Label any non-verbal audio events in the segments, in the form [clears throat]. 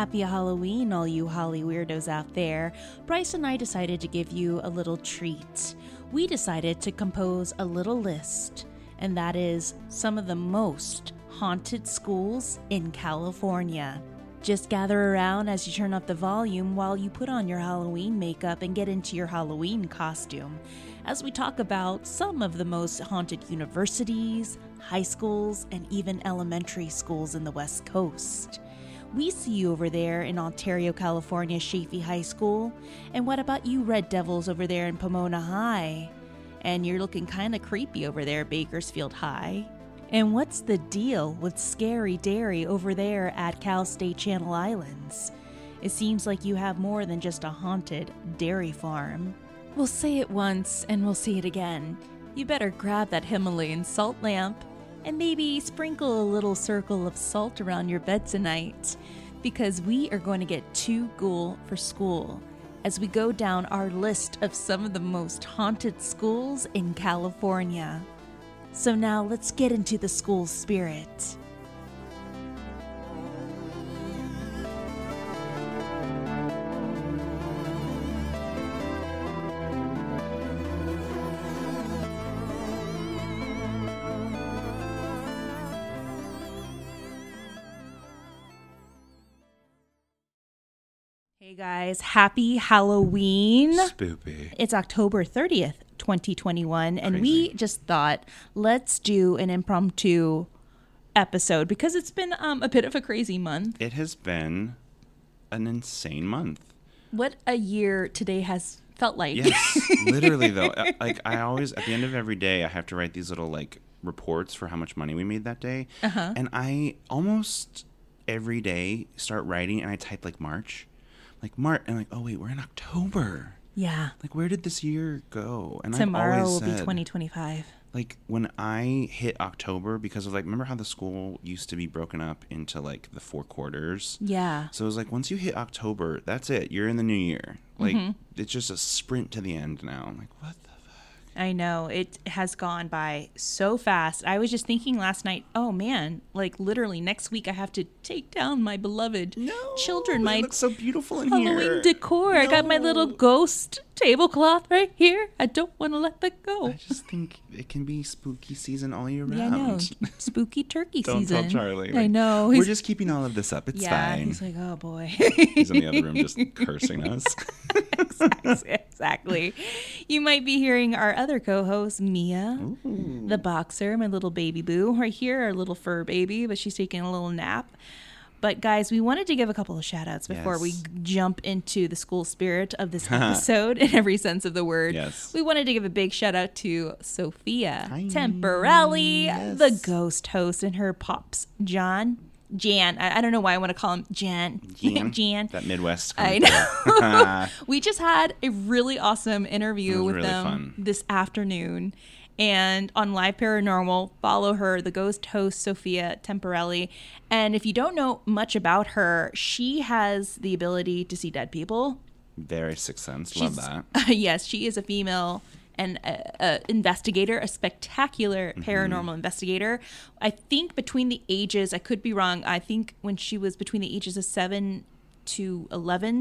Happy Halloween, all you Holly weirdos out there. Bryce and I decided to give you a little treat. We decided to compose a little list, and that is some of the most haunted schools in California. Just gather around as you turn up the volume while you put on your Halloween makeup and get into your Halloween costume as we talk about some of the most haunted universities, high schools, and even elementary schools in the West Coast. We see you over there in Ontario, California, Chaffey High School. And what about you, Red Devils, over there in Pomona High? And you're looking kind of creepy over there, Bakersfield High. And what's the deal with Scary Dairy over there at Cal State Channel Islands? It seems like you have more than just a haunted dairy farm. We'll say it once and we'll say it again. You better grab that Himalayan salt lamp and maybe sprinkle a little circle of salt around your bed tonight because we are going to get too ghoul for school as we go down our list of some of the most haunted schools in California. So now let's get into the school spirit. Hey guys, happy Halloween. Spoopy. It's October 30th, 2021, and we just thought let's do an impromptu episode because it's been um, a bit of a crazy month. It has been an insane month. What a year today has felt like. Yes, [laughs] literally though. Uh, Like I always at the end of every day I have to write these little like reports for how much money we made that day. Uh-huh. And I almost every day start writing and I type like March. Like March and like, oh wait, we're in October. Yeah. Like where did this year go? And Tomorrow will always be 2025. like when I hit October because of like remember how the school used to be broken up into like the four quarters? Yeah. So it was like once you hit October, that's it. You're in the new year. Like Mm-hmm. it's just a sprint to the end now. I'm like, what the? I know it has gone by so fast. I was just thinking last night, oh man, like literally next week I have to take down my beloved children, my look so beautiful in Halloween here. decor. I got my little ghost tablecloth right here. I don't want to let that go. I just think it can be spooky season all year round. Yeah, I know. [laughs] Spooky turkey Don't season. tell Charlie. I know. We're just keeping all of this up. It's yeah, fine. he's like, oh boy. He's in the other room just [laughs] cursing us. exactly. You might be hearing our other co-host, Mia, the boxer, my little baby boo. [laughs] Right here, our little fur baby, but she's taking a little nap. But guys, we wanted to give a couple of shout outs before we jump into the school spirit of this [laughs] episode in every sense of the word. Yes. We wanted to give a big shout out to Sophia Hi. Temporelli, the ghost host, and her pops, John. Jan. I, I don't know why I want to call him Jan. [laughs] Jan. Jan. That Midwest. I know. [laughs] we just had a really awesome interview with really them fun. this afternoon. And on Live Paranormal, follow her, the ghost host, Sophia Temporelli. And if you don't know much about her, she has the ability to see dead people. Very Sixth Sense. Love She's- that. [laughs] yes, she is a female and a, a investigator, a spectacular Mm-hmm. paranormal investigator. I think between the ages, I could be wrong. I think when she was between the ages of seven to eleven,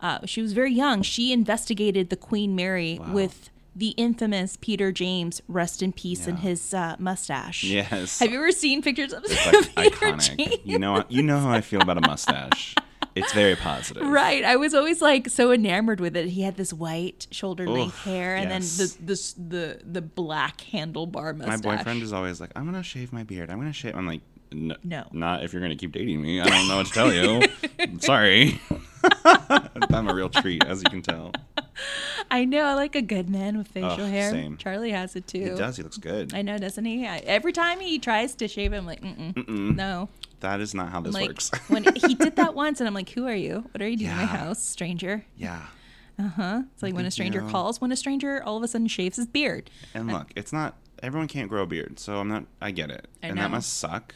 uh, she was very young. She investigated the Queen Mary Wow. with the infamous Peter James, rest in peace, and his uh, mustache. Yes. Have you ever seen pictures of It's [laughs] like Peter iconic. James? You know, you know how I feel about a mustache. It's very positive. Right. I was always like so enamored with it. He had this white shoulder length hair and yes. then the, the the the black handlebar mustache. My boyfriend is always like, "I'm gonna shave my beard. I'm gonna shave." I'm like, "No, No. not if you're gonna keep dating me. I don't know what to tell you. [laughs] Sorry." [laughs] I'm a real treat, as you can tell. [laughs] I know. I like a good man with facial Ugh, hair. same. Charlie has it too. He does. He looks good. I know, doesn't he? I, every time he tries to shave I'm like, Mm-mm, no. That is not how this like works. [laughs] when he did that [laughs] once, and I'm like, who are you? What are you doing in my house, stranger? yeah. Uh huh. It's like when a stranger you. calls, when a stranger all of a sudden shaves his beard. And look, it's not everyone can't grow a beard, so I'm not. I get it, I and know. that must suck.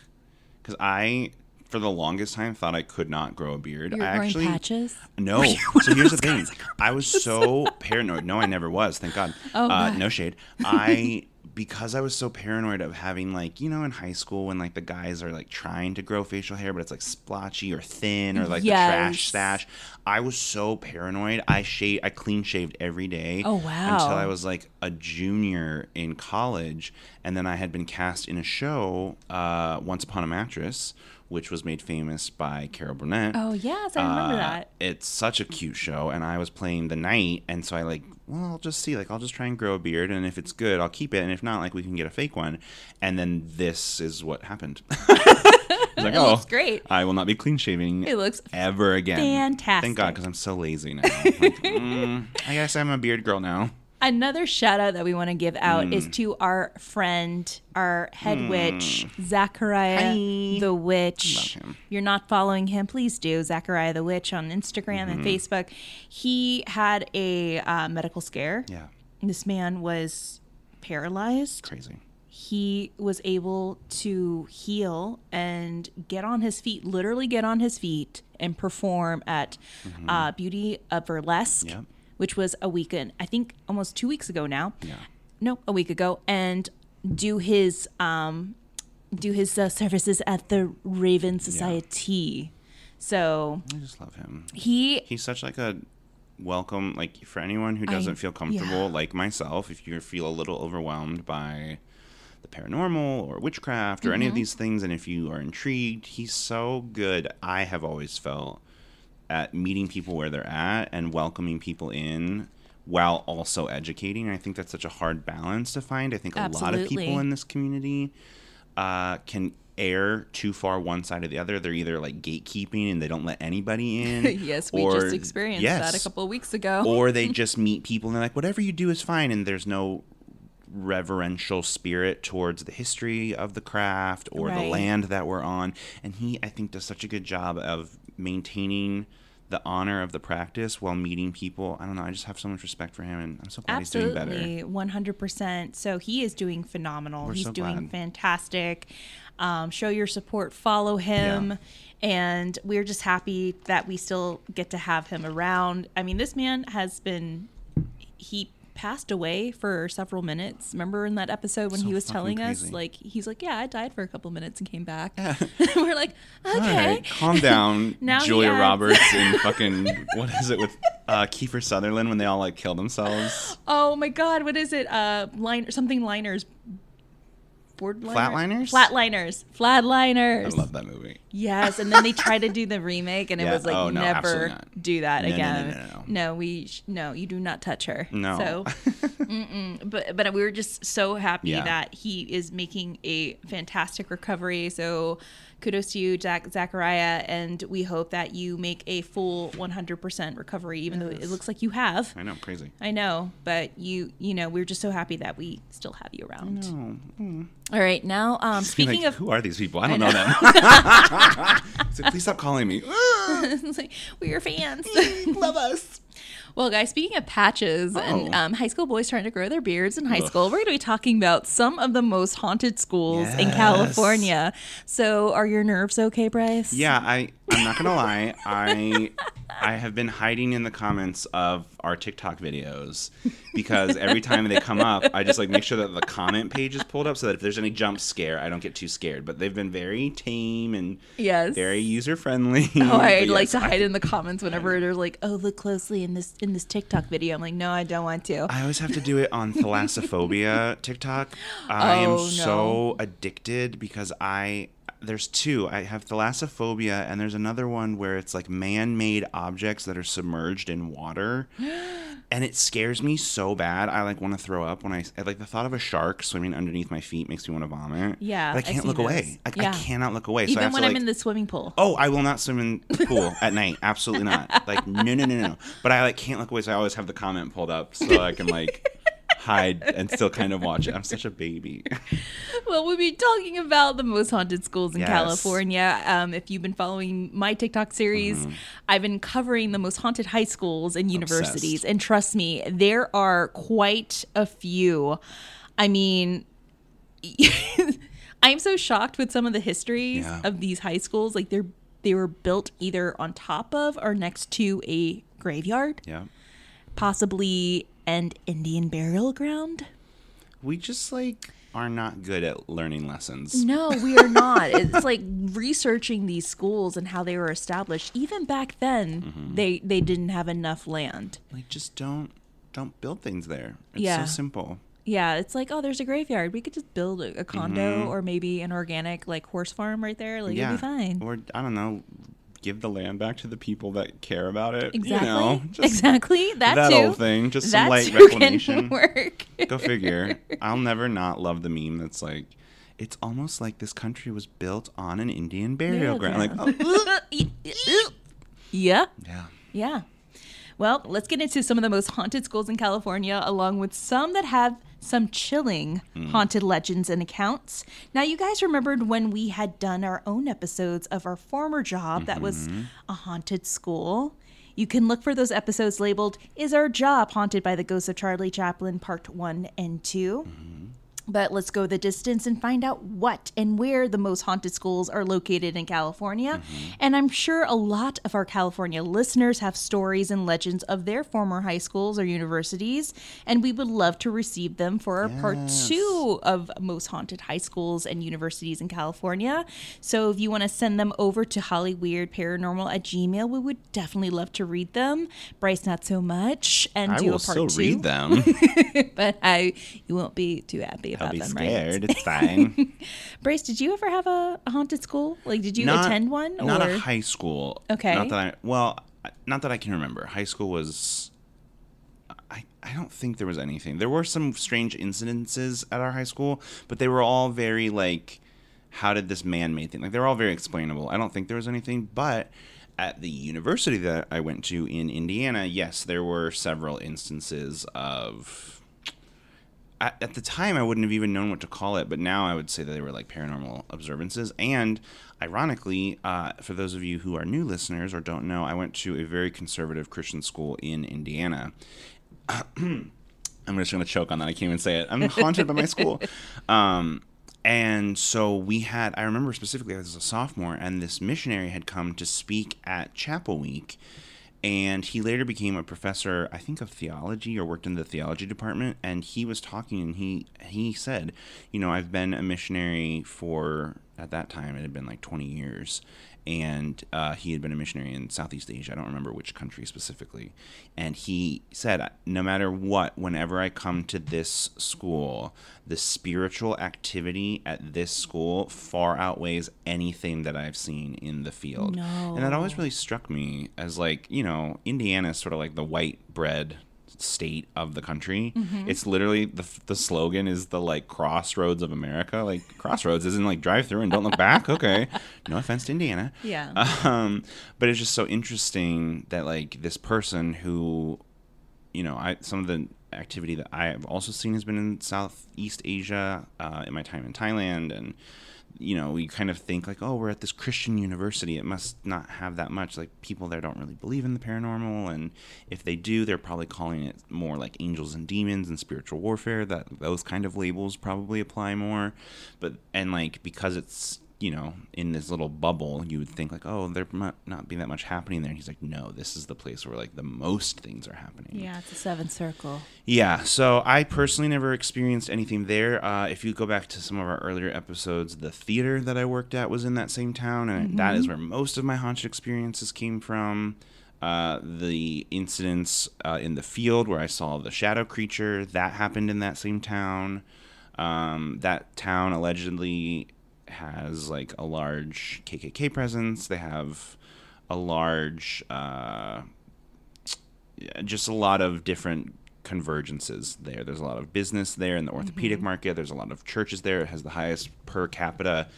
Because I, for the longest time, thought I could not grow a beard. You're I actually patches. No. So here's the thing. [laughs] I was so [laughs] paranoid. No, I never was. Thank God. Oh, uh, God. no shade. I [laughs] because I was so paranoid of having like you know in high school when like the guys are like trying to grow facial hair but it's like splotchy or thin or like the trash stash. I was so paranoid. I shave I clean shaved every day. Oh, wow. Until I was like a junior in college, and then I had been cast in a show, uh, Once Upon a Mattress, which was made famous by Carol Burnett. Oh yes, I remember Uh, that. It's such a cute show, and I was playing the knight, and so I like, well, I'll just see, like, I'll just try and grow a beard, and if it's good, I'll keep it, and if not, like, we can get a fake one. And then this is what happened. [laughs] I was like, [laughs] It oh, looks great. I will not be clean shaving It looks ever again. fantastic. Thank God, because I'm so lazy now. Like, [laughs] mm, I guess I'm a beard girl now. Another shout out that we want to give out Mm. is to our friend, our head witch, Zachariah Hi. the Witch. You're not following him, please do. Zachariah the Witch on Instagram Mm-hmm. and Facebook. He had a uh, medical scare. Yeah, This man was paralyzed. crazy. He was able to heal and get on his feet, literally get on his feet and perform at uh, Beauty of Burlesque, Yep. Which was a weekend, I think almost two weeks ago now. Yeah. No, a week ago, and do his um, do his uh, services at the Raven Society. So I just love him. he He's such like a welcome, like for anyone who doesn't feel comfortable, yeah. like myself, if you feel a little overwhelmed by the paranormal or witchcraft or any Mm-hmm. of these things, and if you are intrigued, he's so good. I have always felt at meeting people where they're at and welcoming people in while also educating. I think that's such a hard balance to find. I think a lot of people in this community uh, can err too far one side or the other. They're either like gatekeeping and they don't let anybody in. [laughs] yes, we or- just experienced that a couple of weeks ago. [laughs] or they [laughs] just meet people and they're like, whatever you do is fine, and there's no reverential spirit towards the history of the craft or the land that we're on. And he, I think, does such a good job of maintaining the honor of the practice while meeting people. I don't know. I just have so much respect for him, and I'm so glad he's doing better. Absolutely, one hundred percent. So he is doing phenomenal. We're He's so doing glad. fantastic. Um, show your support, follow him, Yeah. and we're just happy that we still get to have him around. I mean, this man has been he passed away for several minutes. Remember in that episode when So he was telling us, like he's like, "Yeah, I died for a couple minutes and came back." [laughs] we're like, "Okay." Right, calm down, [laughs] Now Julia Roberts and [laughs] fucking what is it with uh, Kiefer Sutherland when they all like kill themselves? Oh my god, what is it? Uh line something liners. Board liner? Flatliners? Flatliners. I love that movie. Yes, and then they tried to do the [laughs] remake and it Yeah. was like Oh, no, never do that No, no, no, again. no, no, no. we sh- no, you do not touch her. No. So [laughs] but but we were just so happy Yeah. that he is making a fantastic recovery. So kudos to you, Jack Zachariah, and we hope that you make a full 100% recovery, even though it looks like you have. I know, crazy. I know, but you you know we're just so happy that we still have you around. No. All right, now um, speaking like, of, who are these people? I don't know, them. so [laughs] [laughs] please stop calling me. [laughs] like, we're your fans. Love us. Well, guys, speaking of patches and Oh. um, high school boys trying to grow their beards in high Ugh. school, we're going to be talking about some of the most haunted schools in California. So, are your nerves okay, Bryce? Yeah, I I'm not gonna lie. I I have been hiding in the comments of our TikTok videos because every time they come up, I just like make sure that the comment page is pulled up so that if there's any jump scare, I don't get too scared. But they've been very tame and Yes. very user friendly. [laughs] Oh, I'd [laughs] like to hide in the comments whenever they're like, "Oh, look closely in this in this TikTok video." I'm like, "No, I don't want to." I always have to do it on thalassophobia [laughs] TikTok. I am Oh, no. so addicted because I there's two. I have thalassophobia and there's another one where it's like man-made objects that are submerged in water. [gasps] And it scares me so bad. I like want to throw up when I I- like the thought of a shark swimming underneath my feet makes me want to vomit. Yeah, but I can't look those. away. I, I cannot look away. so I Even have when to, I'm like, in the swimming pool. Oh, I will not swim in the pool at night. Absolutely not. Like no, no, no, no. But I like can't look away, so I always have the comment pulled up so I can like hide and still kind of watch it. I'm such a baby. [laughs] Well, we'll be talking about the most haunted schools in Yes. California. Um, if you've been following my TikTok series, I've been covering the most haunted high schools and universities. Obsessed. And trust me, there are quite a few. I mean, [laughs] I'm so shocked with some of the histories Yeah. of these high schools. Like they're they were built either on top of or next to a graveyard, Yeah. possibly an Indian burial ground. we just like are not good at learning lessons. No, we are not. [laughs] it's like researching these schools and how they were established. Even back then, Mm-hmm. they they didn't have enough land. Like just don't don't build things there. It's Yeah. so simple. Yeah, it's like, oh, there's a graveyard. We could just build a, a condo or maybe an organic like horse farm right there. Like Mm-hmm. yeah. it'd be fine. Or I don't know, give the land back to the people that care about it. exactly. You know, exactly. That, that too. old thing. Just some That light reclamation. can [laughs] work. Go figure. I'll never not love the meme that's like, it's almost like this country was built on an Indian burial ground. Like, oh, [laughs] yeah. yeah. Yeah. Well, let's get into some of the most haunted schools in California, along with some that have some chilling hmm. haunted legends and accounts. Now, you guys remembered when we had done our own episodes of our former job that was mm-hmm. a haunted school? You can look for those episodes labeled Is Our Job Haunted by the Ghost of Charlie Chaplin, Part 1 and 2. Mm-hmm. But let's go the distance and find out what and where the most haunted schools are located in California. Mm-hmm. And I'm sure a lot of our California listeners have stories and legends of their former high schools or universities. And we would love to receive them for our part two of most haunted high schools and universities in California. So if you want to send them over to hollyweirdparanormal at gmail, we would definitely love to read them. Bryce, not so much. And I do will a part still two read them. [laughs] but I you won't be too happy I'll be them, scared. right? It's fine. [laughs] Brace, did you ever have a, a haunted school? Like, did you Not- attend one? Not a high school. Okay. Not that I well, not that I can remember. High school was. I, I don't think there was anything. There were some strange incidences at our high school, but they were all very like, how did this man made thing? Like they were all very explainable. I don't think there was anything, but at the university that I went to in Indiana, yes, there were several instances of at, at the time I wouldn't have even known what to call it, but now I would say that they were like paranormal observances. And ironically, uh, for those of you who are new listeners or don't know, I went to a very conservative Christian school in Indiana. [clears throat] I'm just going to choke on that. I can't even say it. I'm [laughs] haunted by my school. Um, and so we had, I remember specifically as a sophomore, and this missionary had come to speak at Chapel Week. And he later became a professor, I think, of theology or worked in the theology department. And he was talking and he, he said, You know, I've been a missionary for, at that time, it had been like 20 years and uh, he had been a missionary in Southeast Asia. I don't remember which country specifically. And he said, no matter what, whenever I come to this school, the spiritual activity at this school far outweighs anything that I've seen in the field. No. And that always really struck me as like, you know, Indiana is sort of like the white bread state of the country. It's literally the the slogan is the like crossroads of America. Like crossroads isn't like drive through and don't look back. [laughs] Okay, no offense to Indiana. Yeah. Um, but it's just so interesting that like this person who, you know, I some of the activity that I have also seen has been in Southeast Asia uh, in my time in Thailand and you know, we kind of think like, oh, we're at this Christian university. It must not have that much. Like people there don't really believe in the paranormal, and if they do, they're probably calling it more like angels and demons and spiritual warfare. That those kind of labels probably apply more. But and like because it's you know in this little bubble, you would think like, oh, there might not be that much happening there. And he's like, no, this is the place where like the most things are happening. yeah, it's a seventh circle. Yeah, so I personally never experienced anything there. Uh, if you go back to some of our earlier episodes, the theater that I worked at was in that same town, and that is where most of my haunted experiences came from. Uh, the incidents uh, in the field where I saw the shadow creature that happened in that same town. Um, that town allegedly has like a large KKK presence. They have a large uh, just a lot of different convergences there. There's a lot of business there in the orthopedic market. There's a lot of churches there. It has the highest per capita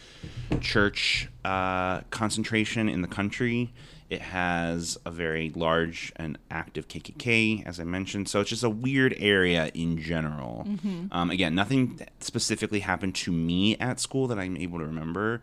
church uh, concentration in the country. It has a very large and active KKK, as I mentioned. So it's just a weird area in general. Um, again, nothing specifically happened to me at school that I'm able to remember.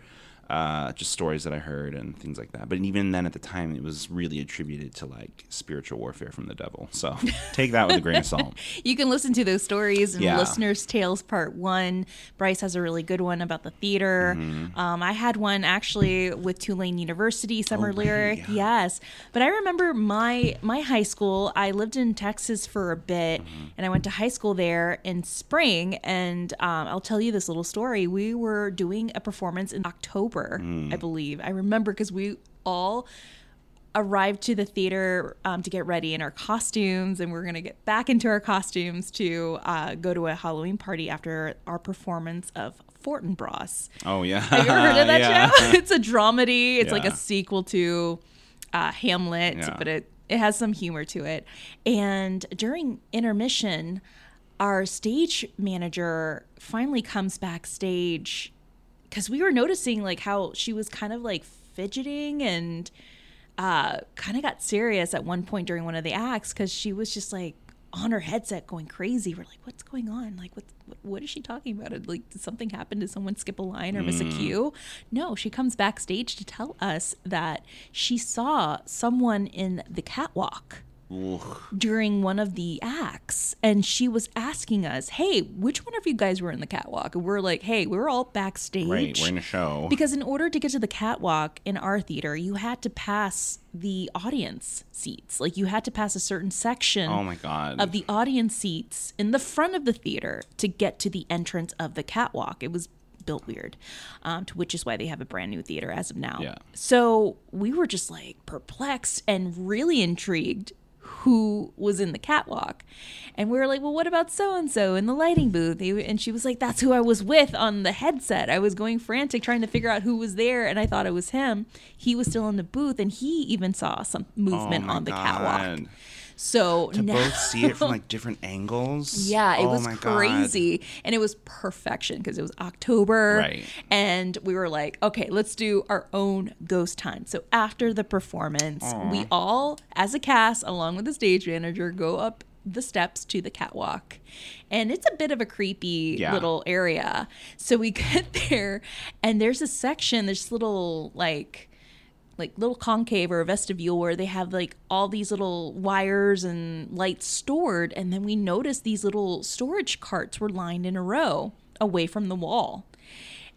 Uh, just stories that I heard and things like that. But even then, at the time, it was really attributed to like spiritual warfare from the devil. So [laughs] take that with a grain of salt. You can listen to those stories in Yeah. Listener's Tales Part 1. Bryce has a really good one about the theater. Mm-hmm. Um, I had one actually with Tulane University Summer Oh, right, Lyric. yeah. Yes. But I remember my my high school, I lived in Texas for a bit Mm-hmm. and I went to high school there in spring and um, I'll tell you this little story. We were doing a performance in October, Mm. I believe. I remember because we all arrived to the theater um, to get ready in our costumes and we're going to get back into our costumes to uh, go to a halloween party after our performance of fortinbras Oh yeah. have you ever heard of that [laughs] Yeah. show [laughs] it's a dramedy it's like a sequel to uh, hamlet Yeah. but it, it has some humor to it and during intermission our stage manager finally comes backstage because we were noticing like how she was kind of like fidgeting and uh kind of got serious at one point during one of the acts because she was just like on her headset going crazy. We're like what's going on? Like what's what, what is she talking about? Like did something happen? Did someone skip a line or miss a cue? No she comes backstage to tell us that she saw someone in the catwalk. During one of the acts and she was asking us hey which one of you guys were in the catwalk and we're like hey we were all backstage Right, we're in a show. because in order to get to the catwalk in our theater you had to pass the audience seats like you had to pass a certain section oh my god. of the audience seats in the front of the theater to get to the entrance of the catwalk. It was built weird, um, to which is why they have a brand new theater as of now. Yeah. So we were just like perplexed and really intrigued who was in the catwalk. And we were like, well, what about so and so in the lighting booth? And she was like, that's who I was with on the headset. I was going frantic trying to figure out who was there, and I thought it was him. He was still in the booth, and he even saw some oh movement my on the catwalk. So To now, both see it from like different [laughs] angles. yeah, it Oh was my God. crazy. And it was perfection because it was October. Right. And we were like, okay, let's do our own ghost hunt. So after the performance, we all, as a cast, along with the stage manager, go up the steps to the catwalk. And it's a bit of a creepy Yeah. little area. So we [laughs] get there, and there's a section, this little, like, like little concave or a vestibule where they have like all these little wires and lights stored and then we noticed these little storage carts were lined in a row away from the wall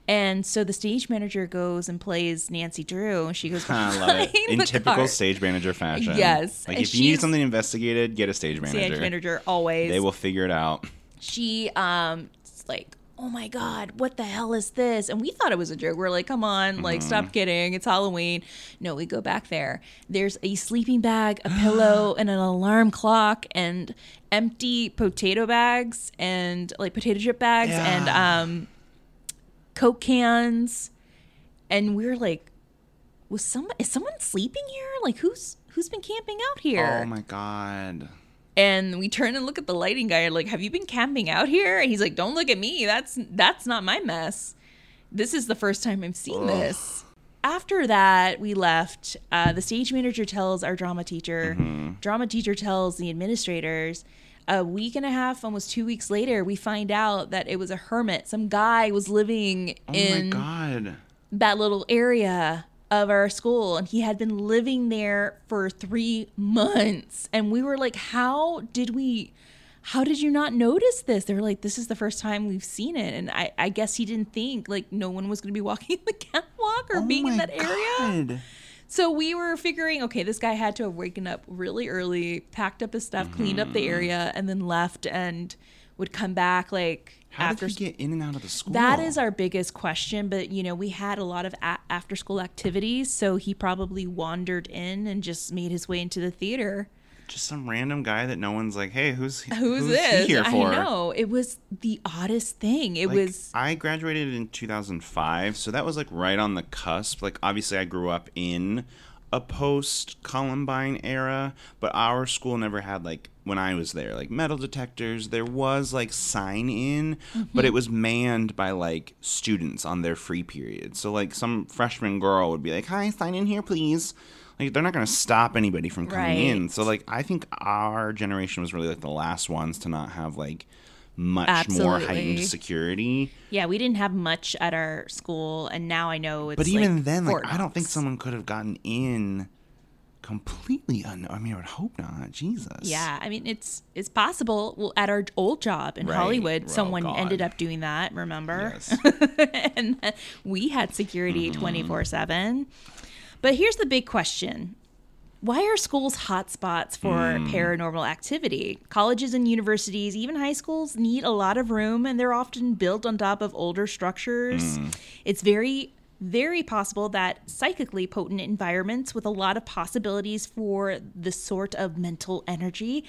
and so the stage manager goes and plays Nancy Drew and she goes [laughs] I love it. In typical cart. stage manager fashion. Yes, Like and if you need something investigated, get a stage manager. stage manager always They will figure it out. she um like oh my god what the hell is this? And we thought it was a joke. We're like come on like Mm-hmm. stop kidding. It's halloween. No we go back there. There's a sleeping bag a pillow [gasps] and an alarm clock and empty potato bags and like potato chip bags and um coke cans. And we're like was some is someone sleeping here? Like who's who's been camping out here? Oh my god. And we turn and look at the lighting guy like have you been camping out here? And he's like don't look at me. That's that's not my mess. This is the first time i've seen this. After that we left. Uh, the stage manager tells our drama teacher drama teacher tells the administrators a week and a half almost two weeks later we find out that it was a hermit. Some guy was living Oh in my god. that little area of our school and he had been living there for three months. And we were like how did we how did you not notice this? They were like this is the first time we've seen it. And i, I guess he didn't think like no one was going to be [laughs] walking the catwalk or Oh being in that area. So we were figuring, okay, this guy had to have waken up really early, packed up his stuff, cleaned up Mm-hmm. the area, and then left and would come back like How after did he get in and out of the school? that is our biggest question, but you know, we had a lot of a- after school activities, so he probably wandered in and just made his way into the theater. just some random guy that no one's like, hey, who's Who's, he this? here for? I know. It was the oddest thing. It Like, was I graduated in 2005, so that was like right on the cusp. Like obviously I grew up in a post Columbine era, but our school never had like when I was there, like metal detectors. There was like sign in, but it mm-hmm. was manned by like students on their free period. So like some freshman girl would be like, "Hi, sign in here, please." Like they're not going to stop anybody from coming in. So like I think our generation was really like the last ones to not have like much more heightened security. Yeah, we didn't have much at our school, and now I know it's. But even like then, like I don't think someone could have gotten in completely unknown. I mean, I would hope not. Jesus. Yeah, I mean it's it's possible. Well, at our old job in Right. Hollywood, Oh, someone God. ended up doing that. Remember? Yes. [laughs] and we had security Mm-hmm. 24 7. But here's the big question Why are schools hotspots for Hmm. paranormal activity? Colleges and universities, even high schools, need a lot of room and they're often built on top of older structures. Hmm. It's very very possible that psychically potent environments with a lot of possibilities for the sort of mental energy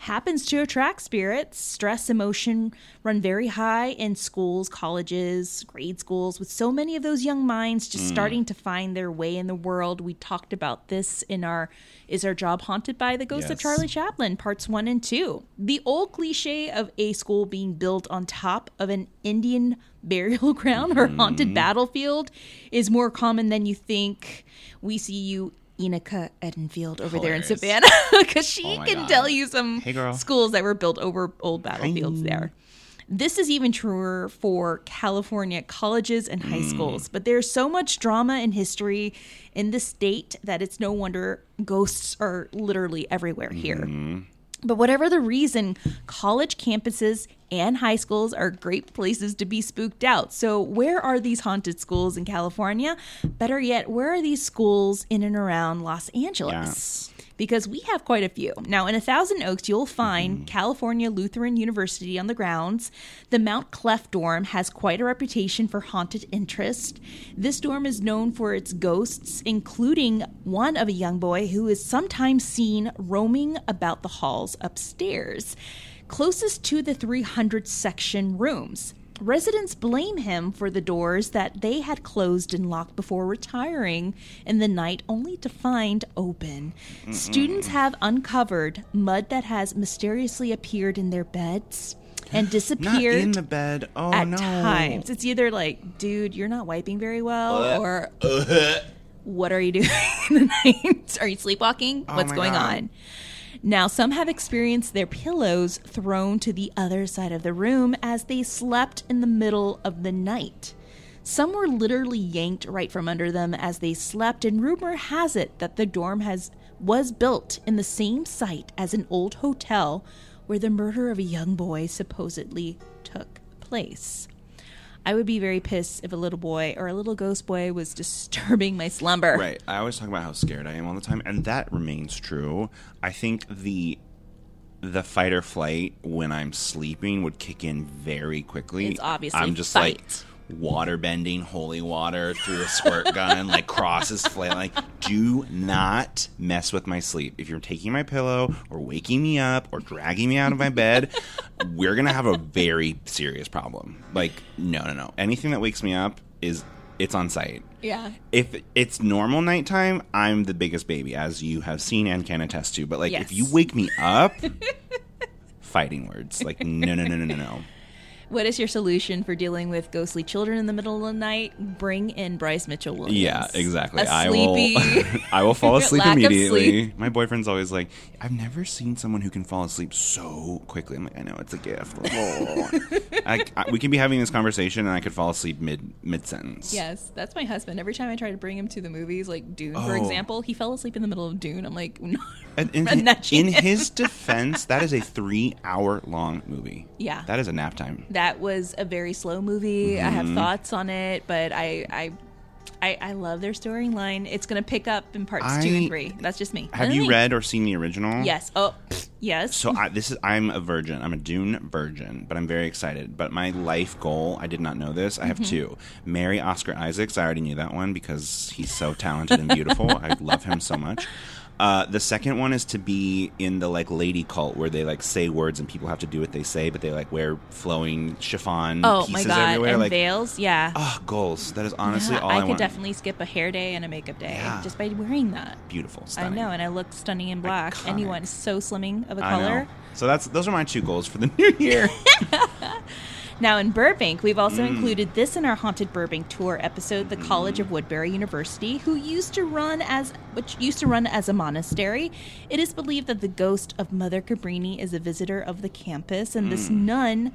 happens to attract spirits. Stress, emotion run very high in schools, colleges, grade schools, with so many of those young minds just mm. starting to find their way in the world. We talked about this in our Is Our Job Haunted by the Ghost of Charlie Chaplin, parts one and two. The old cliche of a school being built on top of an Indian burial [laughs] ground or haunted mm-hmm. battlefield is more common than you think. We see you. Inika Edenfield over there in Savannah [laughs] because she Oh can God. tell you some Hey, schools that were built over old battlefields there. This is even truer for California colleges and high schools, but there's so much drama and history in the state that it's no wonder ghosts are literally everywhere here. But whatever the reason, college campuses and high schools are great places to be spooked out. So, where are these haunted schools in California? Better yet, where are these schools in and around Los Angeles? Because we have quite a few. Now, in a Thousand Oaks, you'll find mm-hmm. California Lutheran University on the grounds. The Mount Clef dorm has quite a reputation for haunted interest. This dorm is known for its ghosts, including one of a young boy who is sometimes seen roaming about the halls upstairs, closest to the 300 section rooms. Residents blame him for the doors that they had closed and locked before retiring in the night, only to find open. Students have uncovered mud that has mysteriously appeared in their beds and disappeared [gasps] Not in the bed. Oh at no. times. It's either like, dude, you're not wiping very well, Uh, or what are you doing [laughs] in the night? Are you sleepwalking? Oh What's going God. on? Now, some have experienced their pillows thrown to the other side of the room as they slept in the middle of the night. Some were literally yanked right from under them as they slept, and rumor has it that the dorm has was built in the same site as an old hotel where the murder of a young boy supposedly took place. I would be very pissed if a little boy or a little ghost boy was [laughs] disturbing my slumber. Right. I always talk about how scared I am all the time, and that remains true. I think the the fight or flight when I'm sleeping would kick in very quickly. It's obviously I'm just fight. like water bending holy water through a squirt gun, like crosses flail. Like, do not mess with my sleep. If you're taking my pillow or waking me up or dragging me out of my bed, we're gonna have a very serious problem. Like, no, no, no. Anything that wakes me up is it's on site Yeah. if it's normal nighttime, I'm the biggest baby, as you have seen and can attest to. But like, if you wake me up, [laughs] fighting words. Like, no, no, no, no, no, no. What is your solution for dealing with ghostly children in the middle of the night? Bring in Bryce Mitchell Williams. Yeah, exactly. I will. [laughs] I will fall [laughs] asleep immediately. sleep. My boyfriend's always like, "I've never seen someone who can fall asleep so quickly." I'm like, "I know it's a gift." Oh. [laughs] I, I- we can be having this conversation, and I could fall asleep mid mid sentence. Yes, that's my husband. Every time I try to bring him to the movies, like Dune, for Oh. example, he fell asleep in the middle of Dune. I'm like, no. And in, in his defense, that is a three hour long movie. Yeah. that is a nap time. that was a very slow movie. I Mm-hmm. have thoughts on it, but I, I, I, I love their storyline. It's going to pick up in parts two and three. That's just me. Have you read or seen the original? Yes. Oh, yes. So I, this is I'm a virgin. I'm a Dune virgin, but I'm very excited. But my life goal, I did not know this. I have Mm-hmm. two. Marry Oscar Isaacs. I already knew that one because he's so talented and beautiful. [laughs] I love him so much. Uh, the second one is to be in the like lady cult where they like say words and people have to do what they say, but they like wear flowing chiffon oh pieces my god, everywhere. and like veils. Yeah. ah, goals. That is honestly Yeah, all I, I, could want. definitely skip a hair day and a makeup day Yeah. just by wearing that. Beautiful. I know, and I look stunning in black. Iconic. Anyone so slimming of a color. So that's those are my two goals for the [laughs] new year. [laughs] Now in Burbank, we've also Mm. included this in our Haunted Burbank tour episode, the College of Woodbury University, who used to run as which used to run as a monastery. It is believed that the ghost of Mother Cabrini is a visitor of the campus, and this nun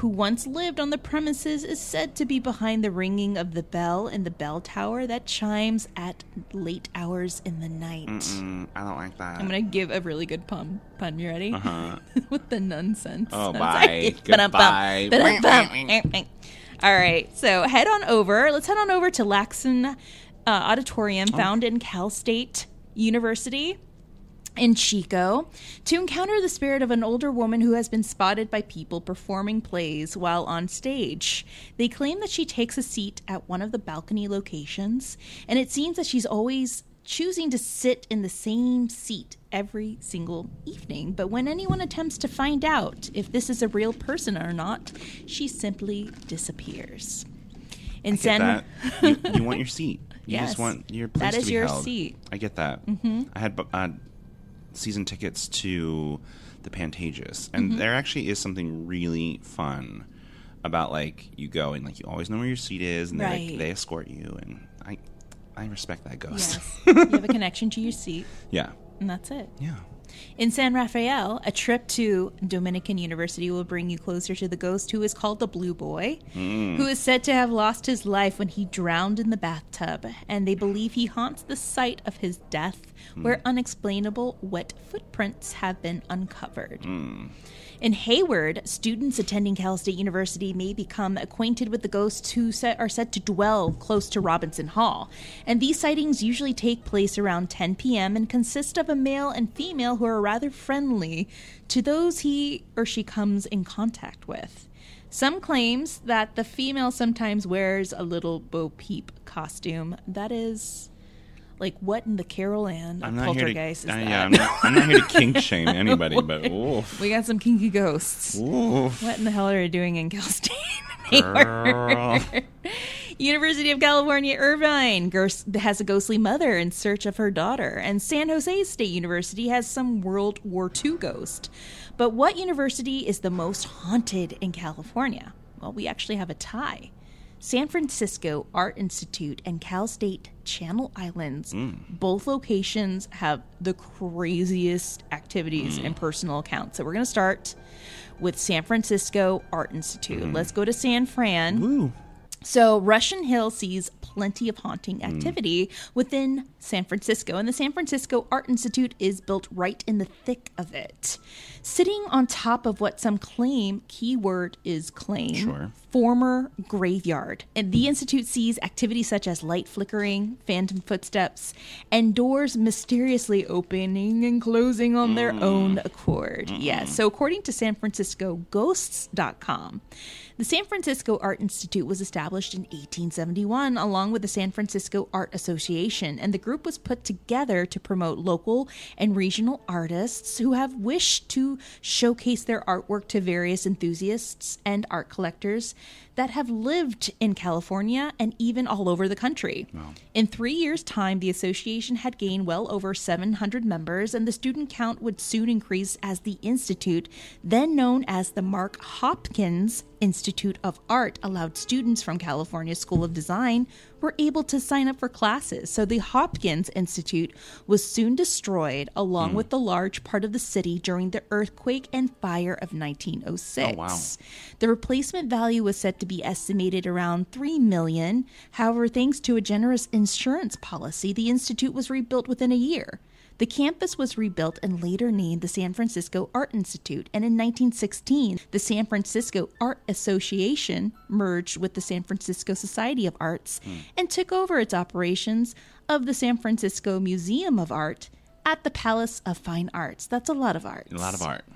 who once lived on the premises is said to be behind the ringing of the bell in the bell tower that chimes at late hours in the night. Mm, I don't like that. I'm gonna give a really good pun. Pun, you ready? Uh-huh. [laughs] With the nonsense. Oh, [laughs] bye. Goodbye. [laughs] Ba-dum-bum. All right, so head on over. Let's head on over to Laxson uh, Auditorium, Oh. found in Cal State University in Chico, to encounter the spirit of an older woman who has been spotted by people performing plays while on stage. They claim that she takes a seat at one of the balcony locations, and it seems that she's always choosing to sit in the same seat every single evening. But when anyone attempts to find out if this is a real person or not, she simply disappears. In San? You, you want your seat. [laughs] You Yes. just want your place That is your held. seat. I get that. Mm-hmm. I had uh, season tickets to the Pantages, and Mm-hmm. there actually is something really fun about like you go and like you always know where your seat is, and they like, they escort you, and I I respect that ghost. Yes. [laughs] you have a connection to your seat, yeah, and that's it. yeah. In San Rafael, a trip to Dominican University will bring you closer to the ghost who is called the Blue Boy, hmm. who is said to have lost his life when he drowned in the bathtub, and they believe he haunts the site of his death where hmm. unexplainable wet footprints have been uncovered. Hmm. In Hayward, students attending Cal State University may become acquainted with the ghosts who set, are said to dwell close to Robinson Hall. And these sightings usually take place around 10 p.m. and consist of a male and female who are rather friendly to those he or she comes in contact with. Some claims that the female sometimes wears a little Bo Peep costume. That is like what in the Carol Ann of I'm not here to. Is uh, that? yeah, I'm not, I'm not here to kink [laughs] shame anybody, but [laughs] oof, we got some kinky ghosts. oof. What in the hell are you doing in Cal State? [laughs] University of California, Irvine has a ghostly mother in search of her daughter, and San Jose State University has some World War II ghost. But what university is the most haunted in California? Well, we actually have a tie. San Francisco Art Institute and Cal State Channel Islands, mm. both locations have the craziest activities mm. and personal accounts. So we're going to start with San Francisco Art Institute. Mm. Let's go to San Fran. Woo. So, Russian Hill sees plenty of haunting hmm. activity within San Francisco, and the San Francisco Art Institute is built right in the thick of it. Sitting on top of what some claim, keyword is claim, Sure. former graveyard. And the Institute sees activity such as light flickering, phantom footsteps, and doors mysteriously opening and closing on their mm. own accord. Yes. So, according to San Francisco Ghosts.com, the San Francisco Art Institute was established in 1871 along with the San Francisco Art Association, and the group was put together to promote local and regional artists who have wished to showcase their artwork to various enthusiasts and art collectors that have lived in California and even all over the country. In three years' time, the association had gained well over 700 members, and the student count would soon increase as the Institute, then known as the Mark Hopkins Institute of Art, allowed students from California School of Design were able to sign up for classes. So the Hopkins Institute was soon destroyed along hmm. with the large part of the city during the earthquake and fire of 1906. Oh, wow. The replacement value was said to be estimated around 3 million. However, thanks to a generous insurance policy, the institute was rebuilt within a year. The campus was rebuilt and later named the San Francisco Art Institute, and in 1916, the San Francisco Art Association merged with the San Francisco Society of Arts hmm. and took over its operations of the San Francisco Museum of Art at the Palace of Fine Arts. That's a lot of art. A lot of art.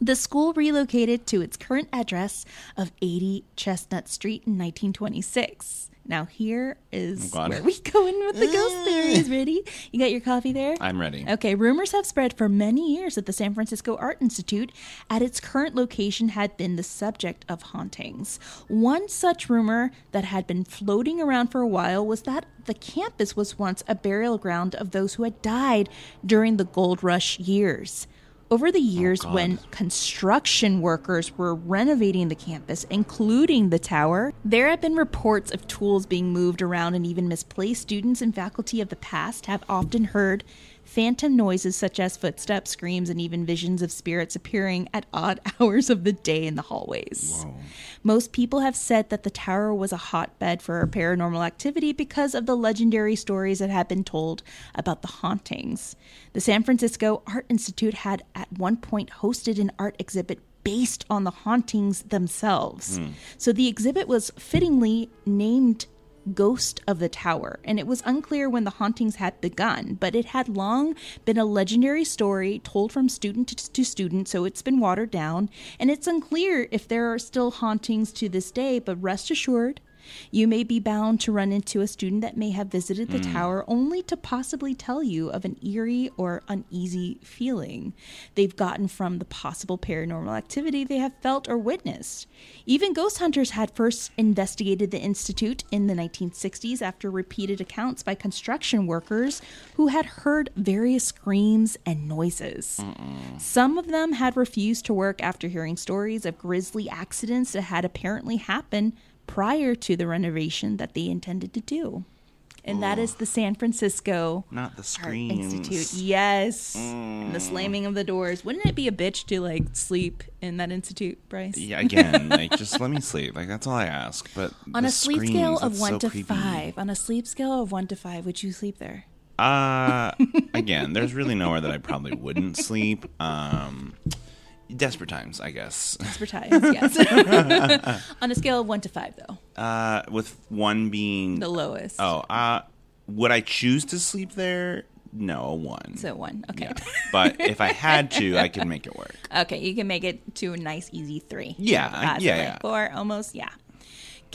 The school relocated to its current address of 80 Chestnut Street in 1926. Now, here is Oh, where we go in with the ghost [laughs] theories. Ready? You got your coffee there? I'm ready. Okay, rumors have spread for many years that the San Francisco Art Institute, at its current location, had been the subject of hauntings. One such rumor that had been floating around for a while was that the campus was once a burial ground of those who had died during the gold rush years. Over the oh, years, God. when construction workers were renovating the campus, including the tower, there have been reports of tools being moved around and even misplaced. Students and faculty of the past have often heard phantom noises such as footsteps, screams, and even visions of spirits appearing at odd [laughs] hours of the day in the hallways. Most people have said that the tower was a hotbed for paranormal activity because of the legendary stories that have been told about the hauntings. The San Francisco Art Institute had at one point hosted an art exhibit based on the hauntings themselves. Hmm. So the exhibit was fittingly named Ghost of the Tower, and it was unclear when the hauntings had begun, but it had long been a legendary story told from student to- student, so it's been watered down, and it's unclear if there are still hauntings to this day, but rest assured, you may be bound to run into a student that may have visited the hmm. tower only to possibly tell you of an eerie or uneasy feeling they've gotten from the possible paranormal activity they have felt or witnessed. Even ghost hunters had first investigated the institute in the 1960s after repeated accounts by construction workers who had heard various screams and noises. Some of them had refused to work after hearing stories of grisly accidents that had apparently happened prior to the renovation that they intended to do. And that is the San Francisco Not the Art. Institute. Yes. And the slamming of the doors. Wouldn't it be a bitch to like sleep in that institute, Bryce? Yeah, again, [laughs] like just let me sleep. Like that's all I ask. But On a sleep screams, scale of one so to creepy. five, on a sleep scale of one to five, would you sleep there? Uh, [laughs] again, there's really nowhere that I probably wouldn't sleep. Um, desperate times, I guess. Desperate times, yes. [laughs] on a scale of one to five, though, Uh, with one being the lowest. oh, uh, would I choose to sleep there? No, a one. So one. Okay. Yeah. But if I had to, I could make it work. [laughs] Okay, you can make it to a nice, easy three. Yeah, Possibly. yeah, yeah. Four, almost, yeah.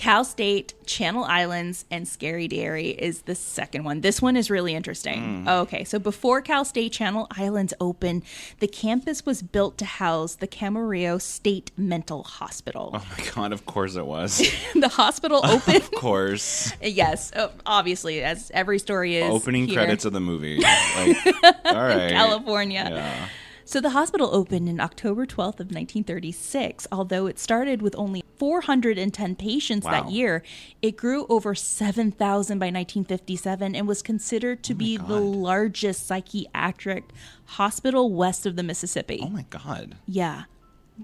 Cal State, Channel Islands, and Scary Dairy is the second one. This one is really interesting. Mm. Okay, so before Cal State Channel Islands opened, the campus was built to house the Camarillo State Mental Hospital. Oh my god! Of course it was. [laughs] the hospital opened. of [laughs] course. yes, obviously, as every story is. Opening here. credits of the movie. Like, [laughs] all right. California. Yeah. So the hospital opened in October 12th of 1936. Although it started with only 410 patients Wow. that year, it grew over 7,000 by 1957 and was considered to oh be the largest psychiatric hospital west of the Mississippi. Oh my god. Yeah.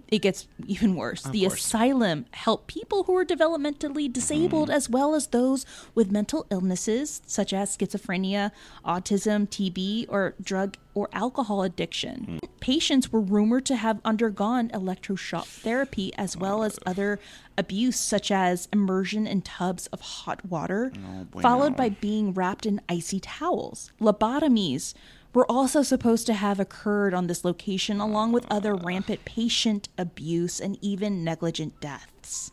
It gets even worse. the course. asylum helped people who were developmentally disabled as well as those with mental illnesses such as schizophrenia, autism, TB, or drug or alcohol addiction. Patients were rumored to have undergone electroshock therapy as well as other abuse such as immersion in tubs of hot water, followed by being wrapped in icy towels. Lobotomies were also supposed to have occurred on this location, along with other rampant patient abuse and even negligent deaths.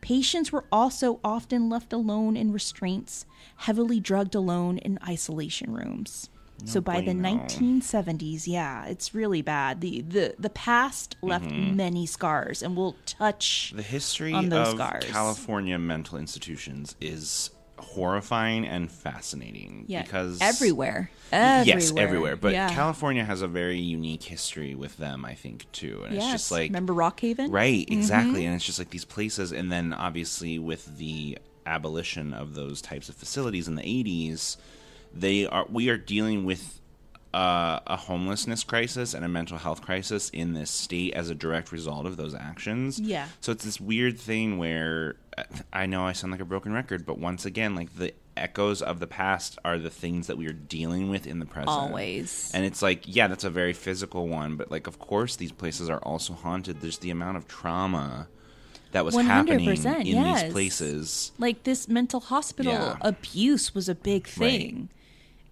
Patients were also often left alone in restraints, heavily drugged alone in isolation rooms. so by the 1970s, yeah, it's really bad. The the the past left Mm-hmm. many scars, and we'll touch The history on those of scars. California mental institutions is horrifying and fascinating yeah, because everywhere, everywhere, Yes, everywhere. But yeah. California has a very unique history with them, I think, too. And yes. it's just like remember Rockhaven, Right, Mm-hmm. exactly. And it's just like these places and then obviously with the abolition of those types of facilities in the 80s, they are we are dealing with uh, a homelessness crisis and a mental health crisis in this state as a direct result of those actions. Yeah. So it's this weird thing where uh, I know I sound like a broken record, but once again, like the echoes of the past are the things that we are dealing with in the present. Always. And it's like, yeah, that's a very physical one, but like, of course, these places are also haunted. There's the amount of trauma that was happening 100%, in yes. these places. like this mental hospital Yeah. abuse was a big Right.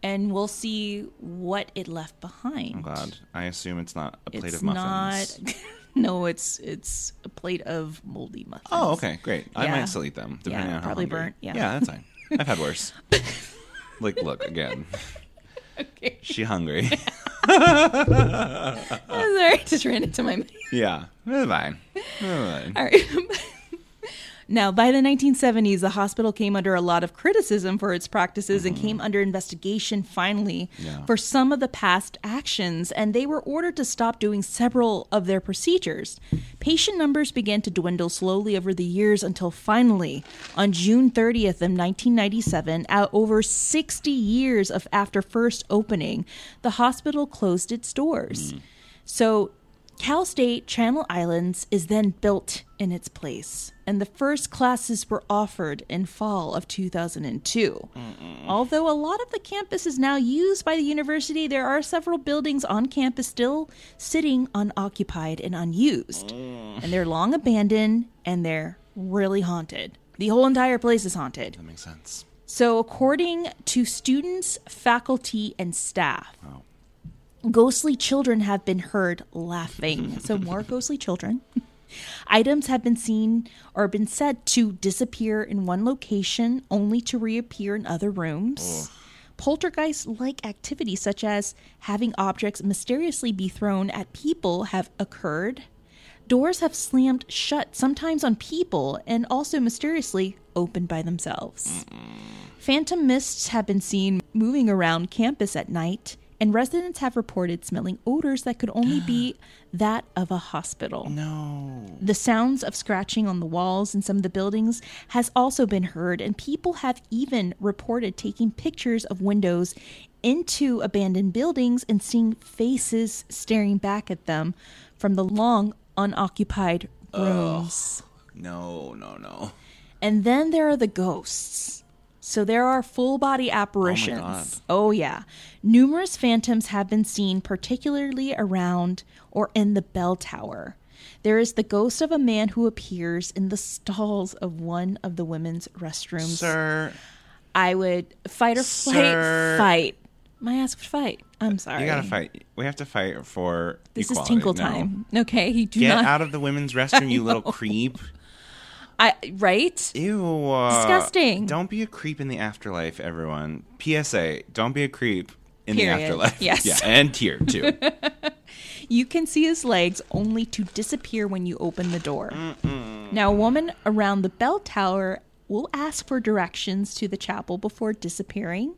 And we'll see what it left behind Oh God, I assume it's not a plate it's of muffins. not [laughs] no it's it's a plate of moldy muffins Oh, okay, great. I might still eat them, depending Yeah, on how probably hungry. burnt, yeah. yeah, that's fine. I've had worse. [laughs] like, look again. okay She hungry. [laughs] sorry just ran into my mind yeah, fine. Fine. all right Now, by the 1970s, the hospital came under a lot of criticism for its practices and mm-hmm. came under investigation finally Yeah. for some of the past actions, and they were ordered to stop doing several of their procedures. Patient numbers began to dwindle slowly over the years until finally, on June 30th of 1997, out over 60 years of after first opening, the hospital closed its doors. Mm-hmm. So, Cal State Channel Islands is then built in its place, and the first classes were offered in fall of 2002. Although a lot of the campus is now used by the university, there are several buildings on campus still sitting unoccupied and unused. Mm. And they're long abandoned and they're really haunted. The whole entire place is haunted. That makes sense. So, according to students, faculty, and staff, Wow. ghostly children have been heard laughing. so, more [laughs] ghostly children. Items have been seen or been said to disappear in one location only to reappear in other rooms. Poltergeist like activities, such as having objects mysteriously be thrown at people, have occurred. Doors have slammed shut, sometimes on people, and also mysteriously opened by themselves. Phantom mists have been seen moving around campus at night, and residents have reported smelling odors that could only be [gasps] that of a hospital. No. The sounds of scratching on the walls in some of the buildings has also been heard, and people have even reported taking pictures of windows into abandoned buildings and seeing faces staring back at them from the long unoccupied rooms. No, no, no. And then there are the ghosts. So there are full body oh apparitions. God. Oh, yeah. Numerous phantoms have been seen, particularly around or in the bell tower. There is the ghost of a man who appears in the stalls of one of the women's restrooms. Sir, I would fight or flight, Sir. fight. My ass would fight. I'm sorry. you gotta fight. We have to fight for This equality. is tinkle No. time. Okay, you do Get not. out of the women's restroom, you little [laughs] creep. I right. Ew. uh, Disgusting. Don't be a creep in the afterlife, everyone. PSA, don't be a creep in Period. the afterlife. Yes. Yeah, and here too. [laughs] You can see his legs only to disappear when you open the door. Now, a woman around the bell tower will ask for directions to the chapel before disappearing.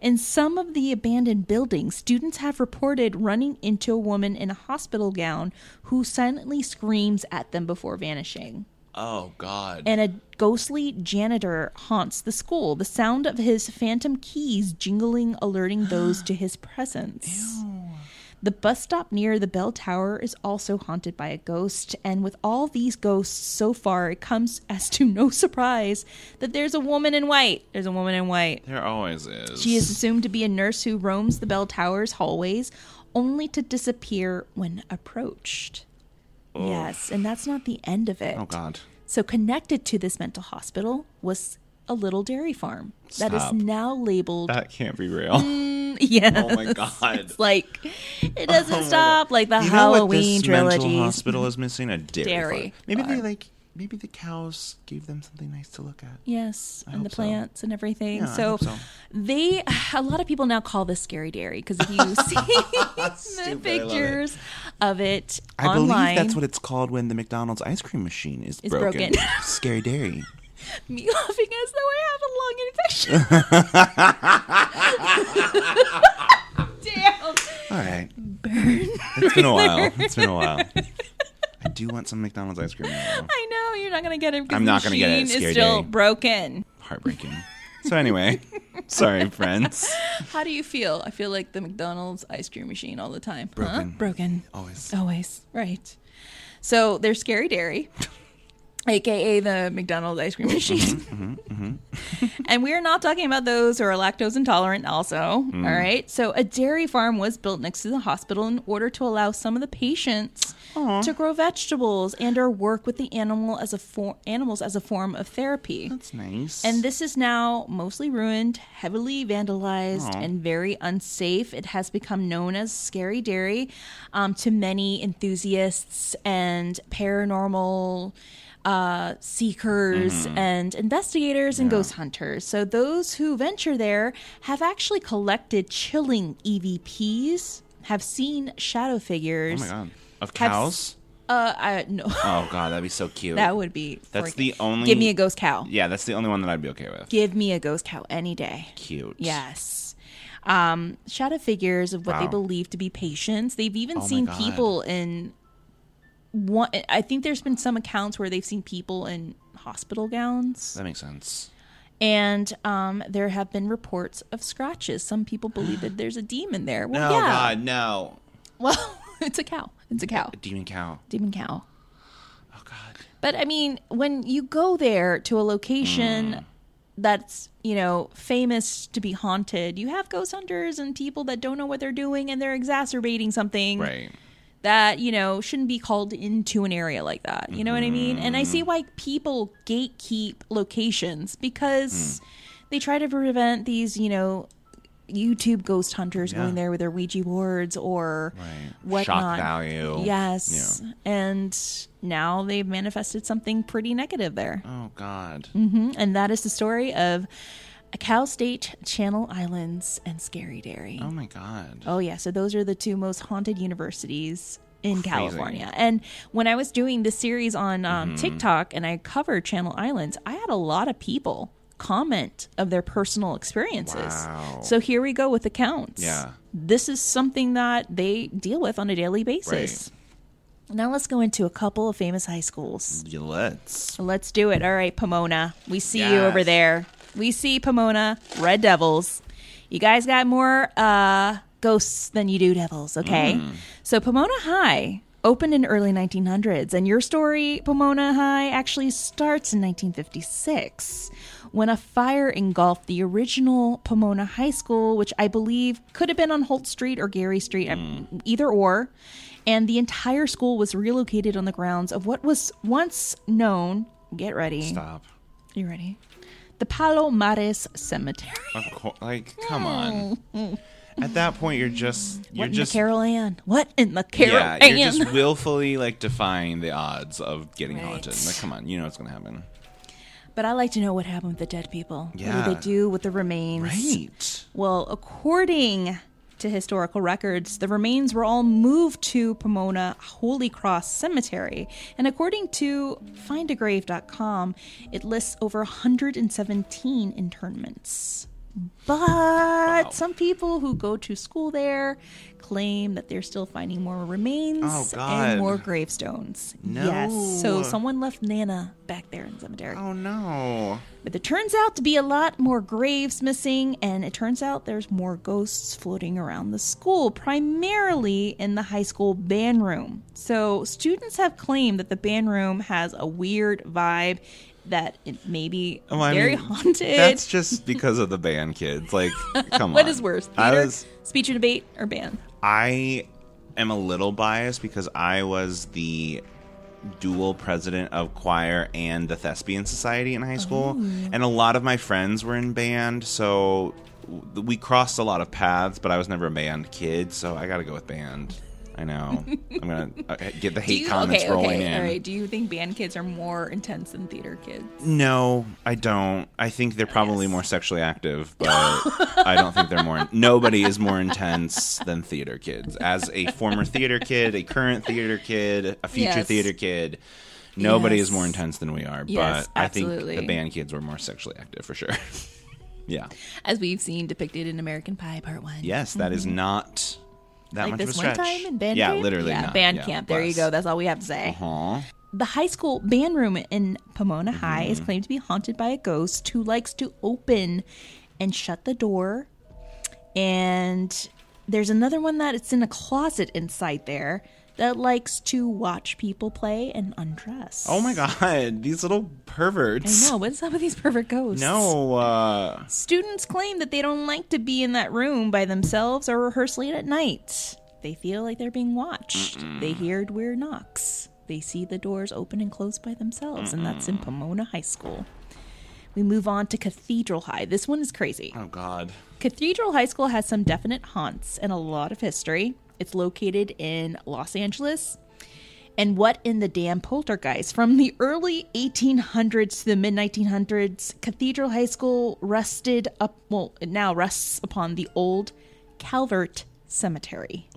In some of the abandoned buildings, students have reported running into a woman in a hospital gown who silently screams at them before vanishing. Oh God. And a ghostly janitor haunts the school, the sound of his phantom keys jingling, alerting those to his [gasps] presence. The bus stop near the bell tower is also haunted by a ghost, and with all these ghosts so far, it comes as to no surprise that there's a woman in white. There's a woman in white. there always is. She is assumed to be a nurse who roams the bell tower's hallways, only to disappear when approached. Yes, and that's not the end of it. Oh God. So connected to this mental hospital was a little dairy farm that is now labeled. That can't be real. Mm, [laughs] yeah. Oh my God. It's like it oh, doesn't Oh stop like the You know what Halloween this mental hospital is missing? A dairy. Dairy farm. Maybe they like. Maybe the cows gave them something nice to look at. Yes, and the hope so. plants and everything. Yeah, I so, so. they a lot of people now call this scary dairy because if you [laughs] see the [laughs] Stupid, I love it. pictures of it I online, believe that's what it's called when the McDonald's ice cream machine is Is broken. broken. [laughs] Scary dairy. me laughing as though I have a lung infection. Damn. All right. Burn. It's been a while. It's been a while. I do want some McDonald's ice cream now. [laughs] I know you're not gonna get it. I'm not gonna get it. machine Scary Is still day. broken. Heartbreaking. So anyway, [laughs] sorry, friends. How do you feel? I feel like the McDonald's ice cream machine all the time. Huh? Broken. Broken. Always. Always. Right. So they're Scary Dairy, [laughs] aka the McDonald's ice cream mm-hmm, machine. Mm-hmm, mm-hmm, [laughs] and we are not talking about those who are lactose intolerant, also. Mm. All right. So a dairy farm was built next to the hospital in order to allow some of the patients to grow vegetables and or work with the animal as a for- animals as a form of therapy. That's nice. And this is now mostly ruined, heavily vandalized, Aw. and very unsafe. It has become known as Scary Dairy um, to many enthusiasts and paranormal uh, seekers and investigators and Mm-hmm. Yeah. ghost hunters. So those who venture there have actually collected chilling EVPs, have seen shadow oh figures. my god. Of have- cows? Uh, I no. [laughs] Oh god, that'd be so cute. that would be. That's freaking- the only. Give me a ghost cow. Yeah, that's the only one that I'd be okay with. Give me a ghost cow any day. Cute. Yes. Um, shadow figures of what they believe to be patients. They've even Oh seen people in one. I think there's been some accounts where they've seen people in hospital gowns, That makes sense. and um, there have been reports of scratches. Some people believe that there's a demon there. Well, No, yeah. God, no. Well, [laughs] it's a cow. It's a cow. A demon cow. Demon cow. Oh God. But I mean, when you go there to a location Mm. that's, you know, famous to be haunted, you have ghost hunters and people that don't know what they're doing and they're exacerbating something Right. That, you know, shouldn't be called into an area like that. You know what I mean? And I Mm. see why people gatekeep locations because they try to prevent these, you know, YouTube ghost hunters Yeah. going there with their Ouija boards or Right. whatnot. Shock value. Yes. And now they've manifested something pretty negative there. Oh God. hmm And that is the story of Cal State, Channel Islands, and Scary Dairy. Oh my God. Oh, yeah. So those are the two most haunted universities in Crazy. California. And when I was doing the series on um, Mm-hmm. TikTok and I covered Channel Islands, I had a lot of people comment of their personal experiences. Wow. So here we go with accounts. Yeah. This is something that they deal with on a daily basis. Now let's go into a couple of famous high schools. Let's. Let's do it. All right, Pomona. We see you over there. We see Pomona, Red Devils. You guys got more uh, ghosts than you do devils, okay? Mm. So Pomona High opened in early 1900s, and your story, Pomona High, actually starts in 1956 when a fire engulfed the original Pomona High School, which I believe could have been on Holt Street or Gary Street, Mm. either or. And the entire school was relocated on the grounds of what was once known. Get ready. Stop. You ready? The Palomares Cemetery. Of course. Like, come on. [laughs] At that point, you're just. You're What in just. the Carol Anne? What in the Carol yeah, Ann? you're just willfully like defying the odds of getting Right. haunted. Like, come on, you know what's gonna happen. but I like to know what happened with the dead people. What Yeah. do they do with the remains? Right. Well, according to historical records, the remains were all moved to Pomona Holy Cross Cemetery. And according to findagrave.com, it lists over 117 internments. But some people who go to school there claim that they're still finding more remains Oh, and more gravestones. No. Yes. So someone left Nana back there in the cemetery. Oh no. But there turns out to be a lot more graves missing, and it turns out there's more ghosts floating around the school, primarily in the high school band room. So, students have claimed that the band room has a weird vibe, that it may be Well, I very mean, haunted. That's just because of the band kids. Like, [laughs] come what on. What is worse, I theater, was. speech and debate, or band? I am a little biased because I was the dual president of choir and the thespian society in high school Oh. and a lot of my friends were in band so we crossed a lot of paths but i was never a band kid so i gotta go with band i know i'm gonna [laughs] uh, get the hate you, comments okay, rolling okay, in all right. Do you think band kids are more intense than theater kids? no i don't i think they're probably Yes. more sexually active [laughs] but i don't think they're more nobody is more intense than theater kids as a former theater kid a current theater kid a future Yes. theater kid nobody is more intense than we are Yes, but i think the band kids were more sexually active for sure [laughs] yeah As we've seen depicted in American Pie Part 1. yes that is not that Mm-hmm. like much this of a one time in band yeah camp? literally yeah, not. band Yeah, camp there you go that's all we have to say Aw. the high school band room in pomona high Mm-hmm. is claimed to be haunted by a ghost who likes to open and shut the door and there's another one that it's in a closet inside there that likes to watch people play and undress oh my god these little perverts i know what's up with these perfect ghosts no uh Students claim that they don't like to be in that room by themselves or rehearse late at night. They feel like they're being watched. They hear weird knocks. They see the doors open and close by themselves, and that's in Pomona High School. We move on to Cathedral High. This one is crazy. oh god Cathedral High School has some definite haunts and a lot of history. It's located in Los Angeles. And what in the damn poltergeist? From the early 1800s to the mid 1900s, Cathedral High School rested up, well, it now rests upon the old Calvary Cemetery.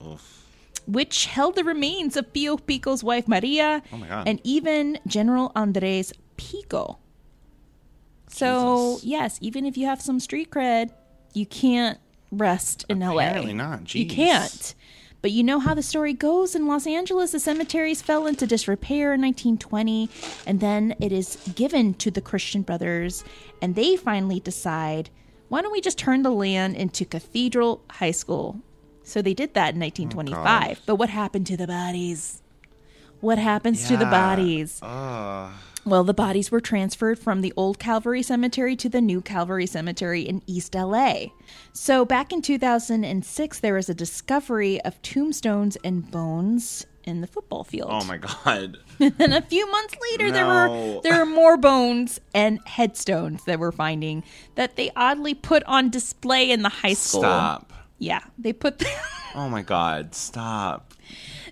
which held the remains of Pio Pico's wife Maria Oh my God. and even General Andres Pico. So, Jesus. yes, even if you have some street cred, you can't rest in LA. Apparently not. You can't. But you know how the story goes in Los Angeles. The cemeteries fell into disrepair in 1920, and then it is given to the Christian Brothers, and they finally decide, why don't we just turn the land into Cathedral High School? So they did that in 1925. but what happened to the bodies? What happens to the bodies? Ugh. Well, the bodies were transferred from the old Calvary Cemetery to the new Calvary Cemetery in East LA. So, back in 2006, there was a discovery of tombstones and bones in the football field. Oh my god. [laughs] and a few months later, there were there were more bones and headstones that we're finding that they oddly put on display in the high school. Stop. Yeah, they put. Oh my god. Stop.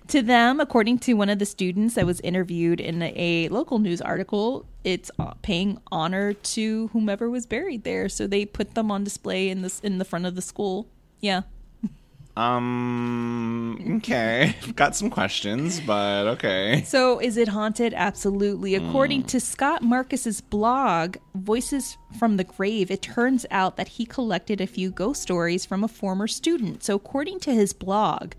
To them, according to one of the students that was interviewed in a local news article, it's paying honor to whomever was buried there. So they put them on display in this in the front of the school. Yeah. Um. Okay. [laughs] Got some questions, but okay. So is it haunted? Absolutely. According Hmm. to Scott Marcus's blog, Voices from the Grave, it turns out that he collected a few ghost stories from a former student. So according to his blog,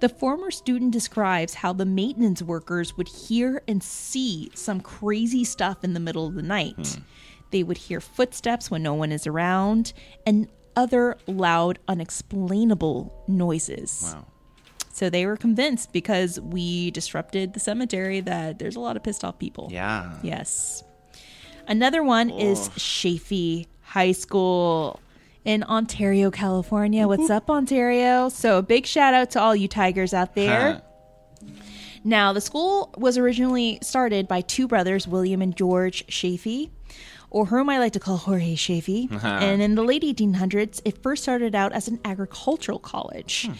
the former student describes how the maintenance workers would hear and see some crazy stuff in the middle of the night. Hmm. They would hear footsteps when no one is around and other loud unexplainable noises. Wow. So they were convinced because we disrupted the cemetery that there's a lot of pissed off people. Yeah. Yes. Another one is Chaffey High School in Ontario, California. What's up, Ontario? So a big shout out to all you tigers out there. Huh. Now, the school was originally started by two brothers, William and George Chaffey, or whom I like to call Jorge Chaffey. Uh-huh. and in the late 1800s, it first started out as an agricultural college. Hmm.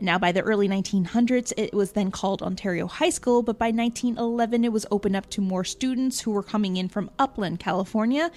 Now, by the early 1900s, it was then called Ontario High School, but by 1911, it was opened up to more students who were coming in from Upland, California,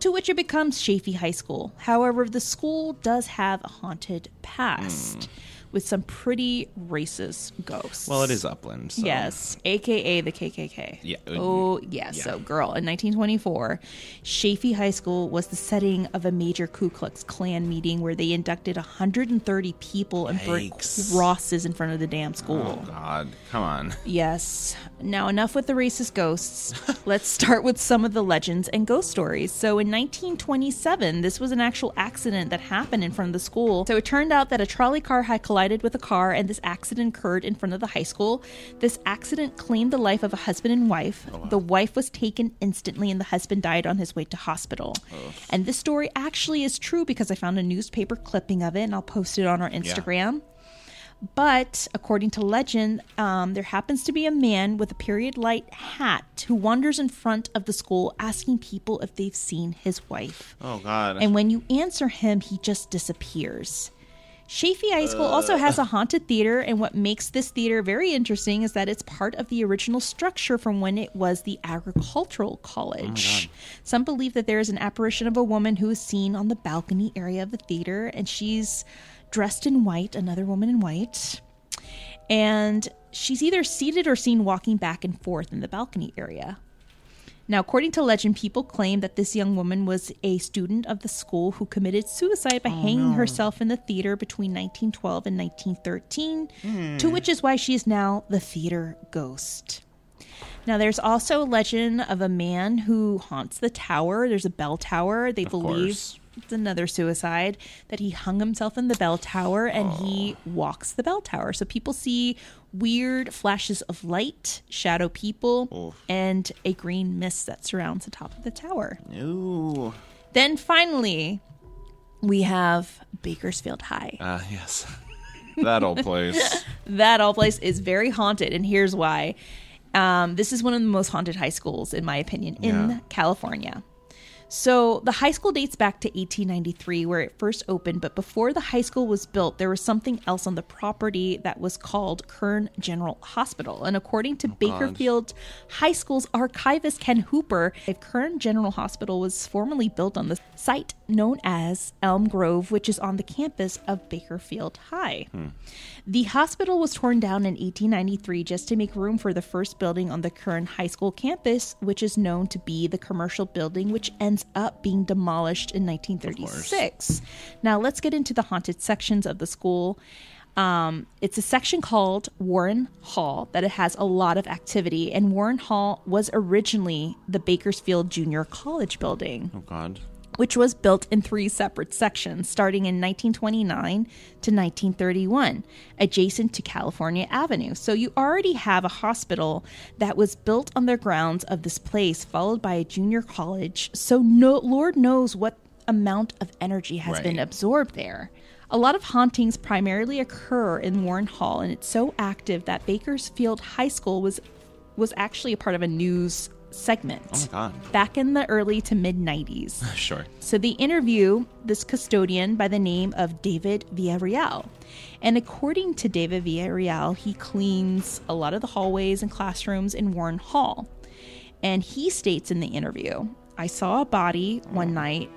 to which it becomes Chaffey High School. However, the school does have a haunted past. Hmm. With some pretty racist ghosts. Well, it is Upland. So. Yes, aka the KKK. Yeah. Uh, oh, yes. Yeah. So, girl, in 1924, Chaffey High School was the setting of a major Ku Klux Klan meeting where they inducted 130 people and burnt crosses in front of the damn school. Oh. God. Come on. Yes. Now, enough with the racist ghosts. [laughs] Let's start with some of the legends and ghost stories. So, in 1927, this was an actual accident that happened in front of the school. So, it turned out that a trolley car had collided with a car, and this accident occurred in front of the high school. This accident claimed the life of a husband and wife. The wife was taken instantly, and the husband died on his way to hospital. And this story actually is true because I found a newspaper clipping of it, and I'll post it on our Instagram. But according to legend, um, there happens to be a man with a period light hat who wanders in front of the school asking people if they've seen his wife. Oh God. And when you answer him, he just disappears. Chaffey High School also uh. has a haunted theater, and what makes this theater very interesting is that it's part of the original structure from when it was the agricultural college. Oh Some believe that there is an apparition of a woman who is seen on the balcony area of the theater, and she's dressed in white, another woman in white. And she's either seated or seen walking back and forth in the balcony area. Now, according to legend, people claim that this young woman was a student of the school who committed suicide by oh, hanging herself in the theater between 1912 and 1913, to hmm. which is why she is now the theater ghost. Now, there's also a legend of a man who haunts the tower. There's a bell tower. They believe course. It's another suicide that he hung himself in the bell tower and he walks the bell tower. So people see weird flashes of light, shadow people, and a green mist that surrounds the top of the tower. Ooh. Then finally, we have Bakersfield High. Uh, yes. [laughs] that old place. [laughs] that old place is very haunted, and here's why. Um, this is one of the most haunted high schools, in my opinion, in Yeah. California. So the high school dates back to 1893, where it first opened. But before the high school was built, there was something else on the property that was called Kern General Hospital. And according to oh, Bakersfield High School's archivist Ken Hooper, if Kern General Hospital was formerly built on the site known as Elm Grove, which is on the campus of Bakersfield High. The hospital was torn down in 1893 just to make room for the first building on the current high school campus, which is known to be the commercial building, which ends up being demolished in 1936. Now, let's get into the haunted sections of the school. Um, it's a section called Warren Hall that it has a lot of activity, and Warren Hall was originally the Bakersfield Junior College building Oh God. Which was built in three separate sections starting in 1929 to 1931, adjacent to California Avenue. So you already have a hospital that was built on the grounds of this place, followed by a junior college. So no, Lord knows what amount of energy has been absorbed there. A lot of hauntings primarily occur in Warren Hall, and it's so active that Bakersfield High School was was actually a part of a news segment Oh my God. back in the early to mid 90s. [laughs] Sure. So they interview this custodian by the name of David Villarreal. And according to David Villarreal, he cleans a lot of the hallways and classrooms in Warren Hall. And he states in the interview, I saw a body one night.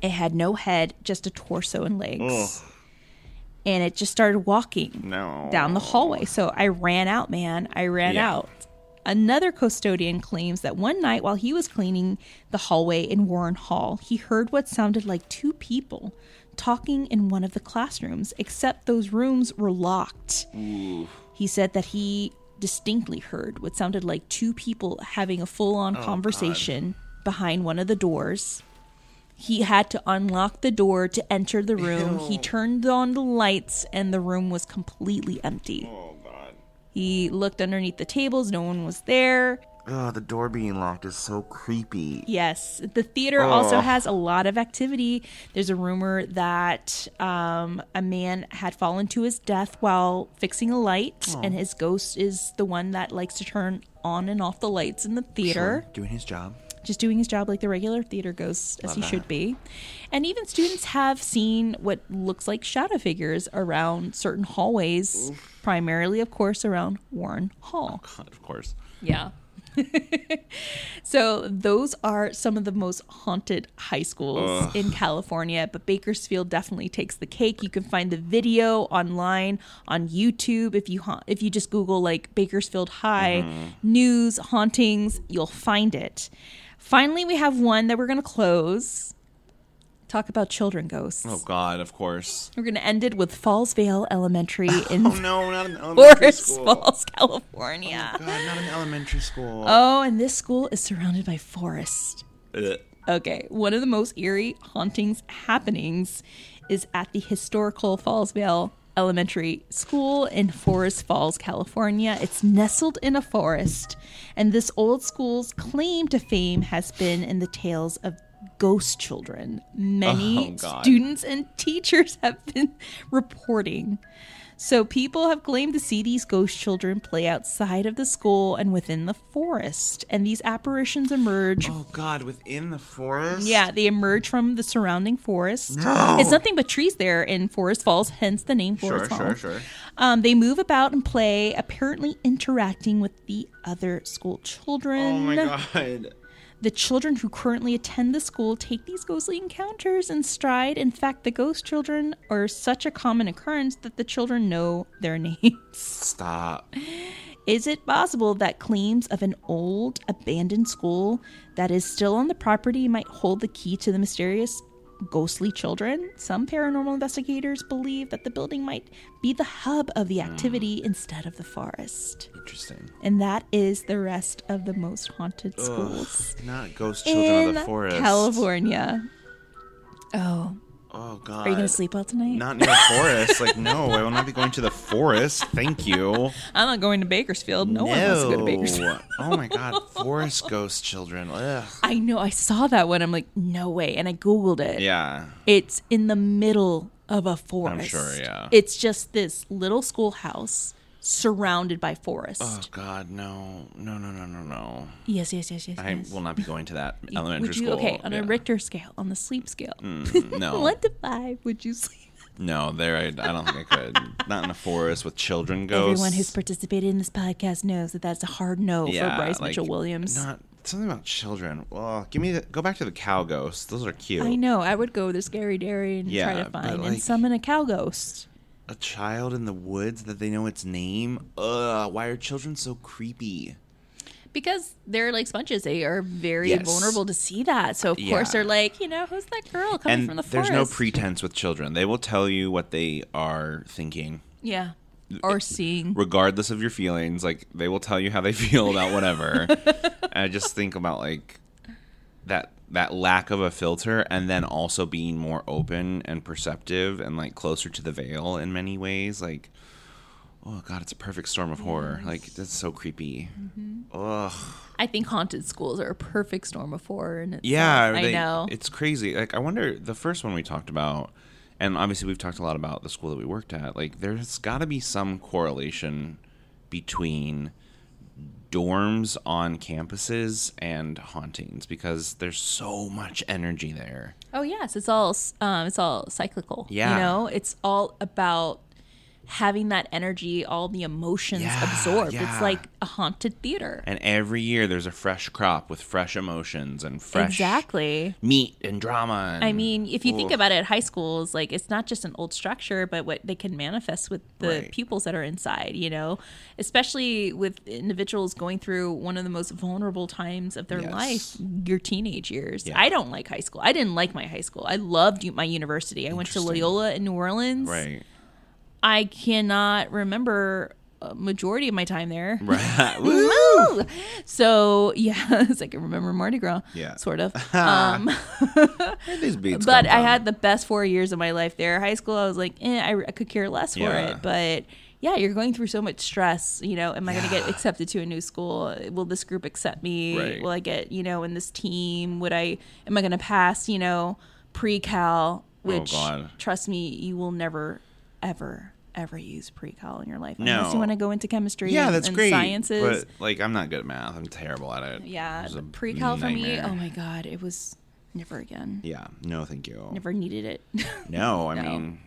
It had no head, just a torso and legs. And it just started walking No. down the hallway. So I ran out, man. I ran Yeah. out. Another custodian claims that one night while he was cleaning the hallway in Warren Hall, he heard what sounded like two people talking in one of the classrooms, except those rooms were locked. He said that he distinctly heard what sounded like two people having a full on conversation behind one of the doors. He had to unlock the door to enter the room. He turned on the lights, and the room was completely empty. Oh God. He looked underneath the tables, no one was there. Oh, the door being locked is so creepy. Yes, the theater also Oh. has a lot of activity. There's a rumor that um, a man had fallen to his death while fixing a light, and his ghost is the one that likes to turn on and off the lights in the theater. Doing his job. just doing his job like the regular theater ghost as Love he that. should be. And even students have seen what looks like shadow figures around certain hallways, primarily, of course, around Warren Hall. Oh, God, of course. Yeah. [laughs] so those are some of the most haunted high schools in California, but Bakersfield definitely takes the cake. You can find the video online on YouTube if you ha- if you just Google like Bakersfield High mm-hmm. news hauntings, you'll find it. Finally, we have one that we're going to close. Talk about children ghosts. Oh God, of course. We're going to end it with Fallsvale Elementary [laughs] oh, in Oh no, not an elementary [laughs] Forest school. Falls, California. Oh, God, not an elementary school. Oh, and this school is surrounded by forest. Ugh. Okay, one of the most eerie hauntings happenings is at the historical Fallsvale Elementary School in Forest Falls, California. It's nestled in a forest, and this old school's claim to fame has been in the tales of ghost children. Many Oh, students and teachers [laughs] have been reporting. So people have claimed to see these ghost children play outside of the school and within the forest, and these apparitions emerge Oh God, within the forest. yeah, they emerge from the surrounding forest. No. It's nothing but trees there in Forest Falls, hence the name Sure, Forest sure, Falls. sure. Um, they move about and play, apparently interacting with the other school children. Oh my God. The children who currently attend the school take these ghostly encounters in stride. In fact, the ghost children are such a common occurrence that the children know their [laughs] names. Stop. Is it possible that claims of an old abandoned school that is still on the property might hold the key to the mysterious ghostly children? Some paranormal investigators believe that the building might be the hub of the activity hmm. instead of the forest. Interesting. And that is the rest of the most haunted schools Not ghost children in of the forest. California. Oh, Oh God. are you going to sleep out tonight? Not near a forest. Like no, I will not be going to the forest. Thank you. I'm not going to Bakersfield. No, one wants to go to Bakersfield. oh my God, forest ghost children. Ugh. I know. I saw that one. I'm like, no way. And I Googled it. Yeah. It's in the middle of a forest. I'm sure, yeah. It's just this little schoolhouse surrounded by forest. Oh God, no, no, no, no, no, no. Yes, yes, yes, yes. I yes. will not be going to that elementary would you, school. Okay, on Yeah. a Richter scale, on the sleep scale, Mm, [laughs] no, one to five, would you sleep? no, there. I, I don't think I could. Not in a forest with children [laughs] ghosts. Everyone who's participated in this podcast knows that that's a hard no yeah, for Bryce like, Mitchell Williams. Not something about children. Well, give me the go back to the cow ghosts. Those are cute. I know. I would go to Scary Dairy and Yeah, try to find and summon a cow ghost. A child in the woods that they know its name. Ugh, why are children so creepy? Because they're like sponges. They are very Yes. vulnerable to see that. So of Yeah. course they're like, you know, who's that girl coming and from the there's forest? There's no pretense with children. They will tell you what they are thinking. Yeah. Or seeing. regardless of your feelings like they will tell you how they [laughs] feel about whatever [laughs] and i just think about like that that lack of a filter and then also being more open and perceptive and like closer to the veil in many ways like oh god it's a perfect storm of horror. Like that's so creepy. Mm-hmm. Ugh. I think haunted schools are a perfect storm of horror. And yeah I they- know. it's crazy. Like i wonder the first one we talked about and obviously we've talked a lot about the school that we worked at like there's got to be some correlation between dorms on campuses and hauntings because there's so much energy there Oh yes, it's all um, it's all cyclical. Yeah. you know, it's all about having that energy, all the emotions Yeah, absorbed. yeah. It's like a haunted theater. and every year there's a fresh crop with fresh emotions and fresh Exactly. meat and drama and, I mean, if you think about it, high schools like it's not just an old structure, but what they can manifest with the Right. pupils that are inside. You know, especially with individuals going through one of the most vulnerable times of their Yes. life, your teenage years. Yeah. I don't like high school. I didn't like my high school. I loved my university. I went to Loyola in New Orleans. right I cannot remember a majority of my time there. right! [laughs] So yeah, it's like I remember Mardi Gras. Yeah. sort of. [laughs] um, these beats [laughs] but I had the best four years of my life there. High school, I was like, eh, I, I could care less for Yeah. it. But yeah, you're going through so much stress. You know, am I going to get accepted to a new school? Will this group accept me? Right. Will I get you know in this team? Would I? Am I going to pass? You know, pre-cal? Which Oh, God. trust me, you will never, ever, ever use pre-cal in your life no. unless you want to go into chemistry. yeah and, that's and great sciences. but like i'm not good at math i'm terrible at it yeah, It pre-cal for me. Oh my god, it was never again. yeah no thank you Never needed it. No, I [laughs] No. mean,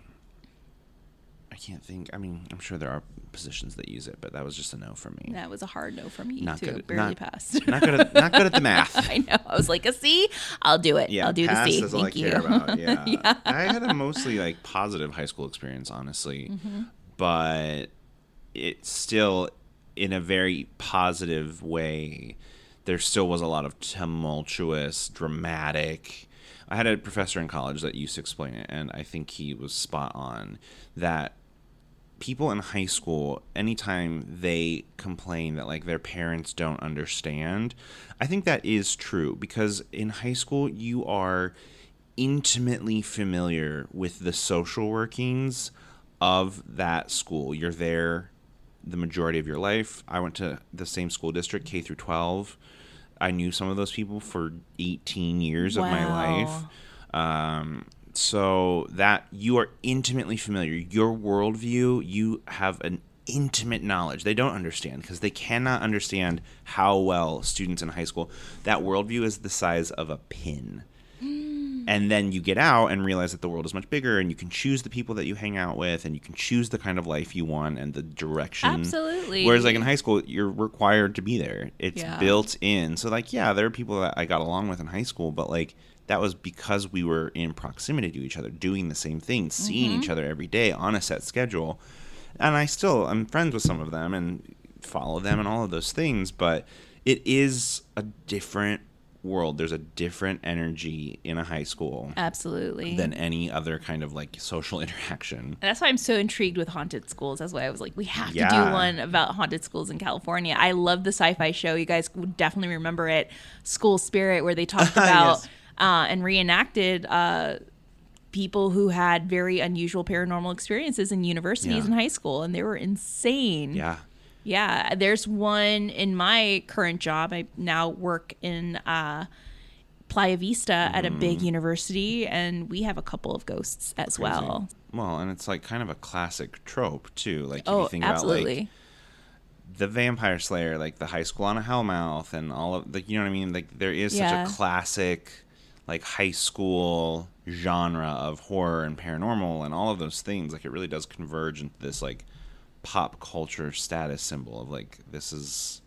I can't think. I mean, I'm sure there are positions that use it, but that was just a no for me. That was a hard no for me Not too. good at- Barely not- passed. Not good at not good at the math. [laughs] I know. I was like a C. I'll do it. Yeah, I'll do the pass C. is all Thank I you. care about. [laughs] Yeah. I had a mostly like positive high school experience, honestly, Mm-hmm. but it still, in a very positive way, there still was a lot of tumultuous, dramatic. I had a professor in college that used to explain it, and I think he was spot on that people in high school anytime they complain that like their parents don't understand i think that is true because in high school you are intimately familiar with the social workings of that school. You're there the majority of your life. I went to the same school district k through 12 i knew some of those people for 18 years of my life. Wow. um, so that you are intimately familiar. Your worldview, you have an intimate knowledge. They don't understand because they cannot understand how well students in high school. That worldview is the size of a pin. Mm. And then you get out and realize that the world is much bigger, and you can choose the people that you hang out with, and you can choose the kind of life you want and the direction. Absolutely. Whereas, like in high school, you're required to be there. It's Yeah. built in. So, like, yeah, there are people that I got along with in high school, but like that was because we were in proximity to each other, doing the same thing, seeing Mm-hmm. each other every day on a set schedule. And I still, I'm friends with some of them and follow them and all of those things, but it is a different world. There's a different energy in a high school Absolutely. than any other kind of like social [laughs] interaction. And that's why I'm so intrigued with haunted schools. That's why I was like, we have to do one about haunted schools in California. I love the sci-fi show. You guys would definitely remember it, School Spirit, where they talked [laughs] about Yes. Uh, and reenacted uh, people who had very unusual paranormal experiences in universities Yeah. and high school, and they were insane. Yeah. Yeah, there's one in my current job. I now work in uh, Playa Vista at a big Mm. university, and we have a couple of ghosts as well. Well, and it's like kind of a classic trope too. Like if Oh, you think absolutely. about like the Vampire Slayer, like the High School on a Hellmouth, and all of like you know what I mean. Like there is Yeah. such a classic, like high school genre of horror and paranormal and all of those things. Like it really does converge into this like pop culture status symbol of like this is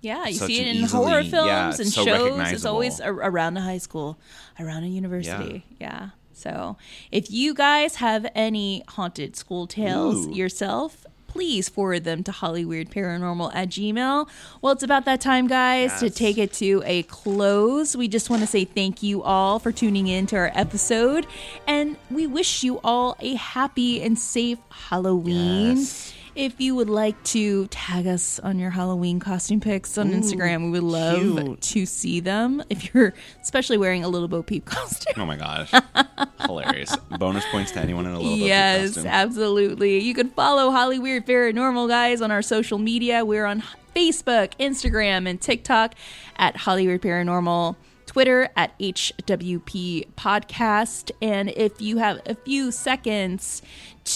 Yeah, you see it in horror films yeah, and so shows. It's always a- around a high school, around a university. Yeah. So if you guys have any haunted school tales Ooh. yourself, please forward them to hollyweirdparanormal at gmail. Well, it's about that time, guys, to take it to a close. We just want to say thank you all for tuning in to our episode, and we wish you all a happy and safe Halloween. Yes. If you would like to tag us on your Halloween costume pics on Instagram, we would love cute. to see them. If you're especially wearing a little Bo Peep [laughs] costume. Oh my gosh. Hilarious. Bonus points to anyone in a little Bo Peep yes, absolutely. You can follow Holly Weird Paranormal guys on our social media. We're on Facebook, Instagram, and TikTok at Holly Weird Paranormal. Twitter at HWP Podcast. And if you have a few seconds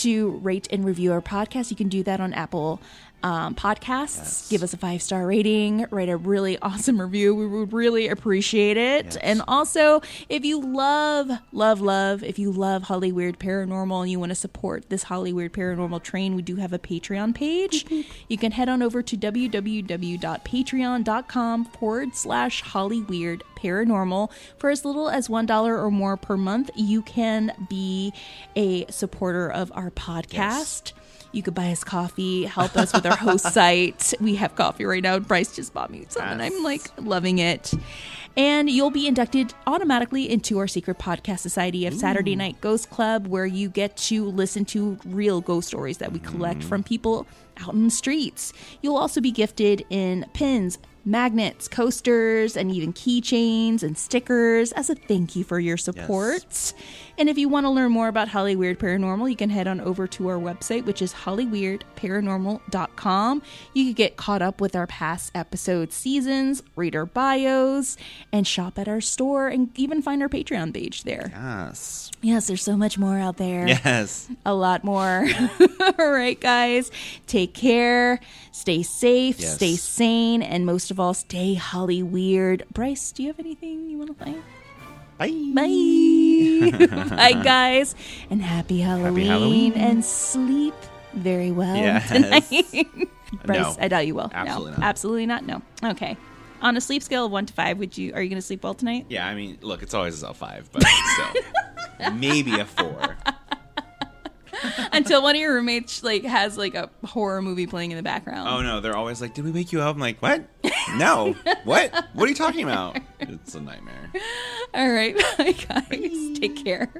to rate and review our podcast, you can do that on Apple um, Podcasts. Give us a five star rating, write a really awesome review. We would really appreciate it. Yes. And also, if you love, love, love, if you love Holly Weird Paranormal and you want to support this Holly Weird Paranormal train, we do have a Patreon page. You can head on over to www.patreon.com forward slash Holly Weird Paranormal. For as little as $1 or more per month, you can be a supporter of our podcast. You could buy us coffee, help us with our host [laughs] site. We have coffee right now. And Bryce just bought me some, and I'm like loving it. And you'll be inducted automatically into our secret podcast society of Saturday Night Ghost Club, where you get to listen to real ghost stories that we collect mm-hmm. from people out in the streets. You'll also be gifted in pins, magnets, coasters, and even keychains and stickers as a thank you for your support. And if you want to learn more about Holly Weird Paranormal, you can head on over to our website, which is hollyweirdparanormal.com. You can get caught up with our past episode seasons, read our bios, and shop at our store, and even find our Patreon page there. Yes. Yes, there's so much more out there Yes. a lot more. [laughs] All right, guys. Take care. Stay safe. Yes. Stay sane. And most of all, stay Holly weird. Bryce, do you have anything you want to say? Bye. Bye. [laughs] Bye, guys. And happy Halloween. Halloween. And sleep very well Yes. tonight. [laughs] Bryce, No. I doubt you will. Absolutely no. not. Absolutely not. No. Okay. On a sleep scale of one to five, would you are you going to sleep well tonight? Yeah, I mean, look, it's always a five, but still. [laughs] Maybe a four. [laughs] Until one of your roommates like has like a horror movie playing in the background. Oh no, they're always like, "Did we wake you up?" I'm like, "What? No. what? What are you talking about?" [laughs] It's a nightmare. All right, [laughs] bye guys. Take care.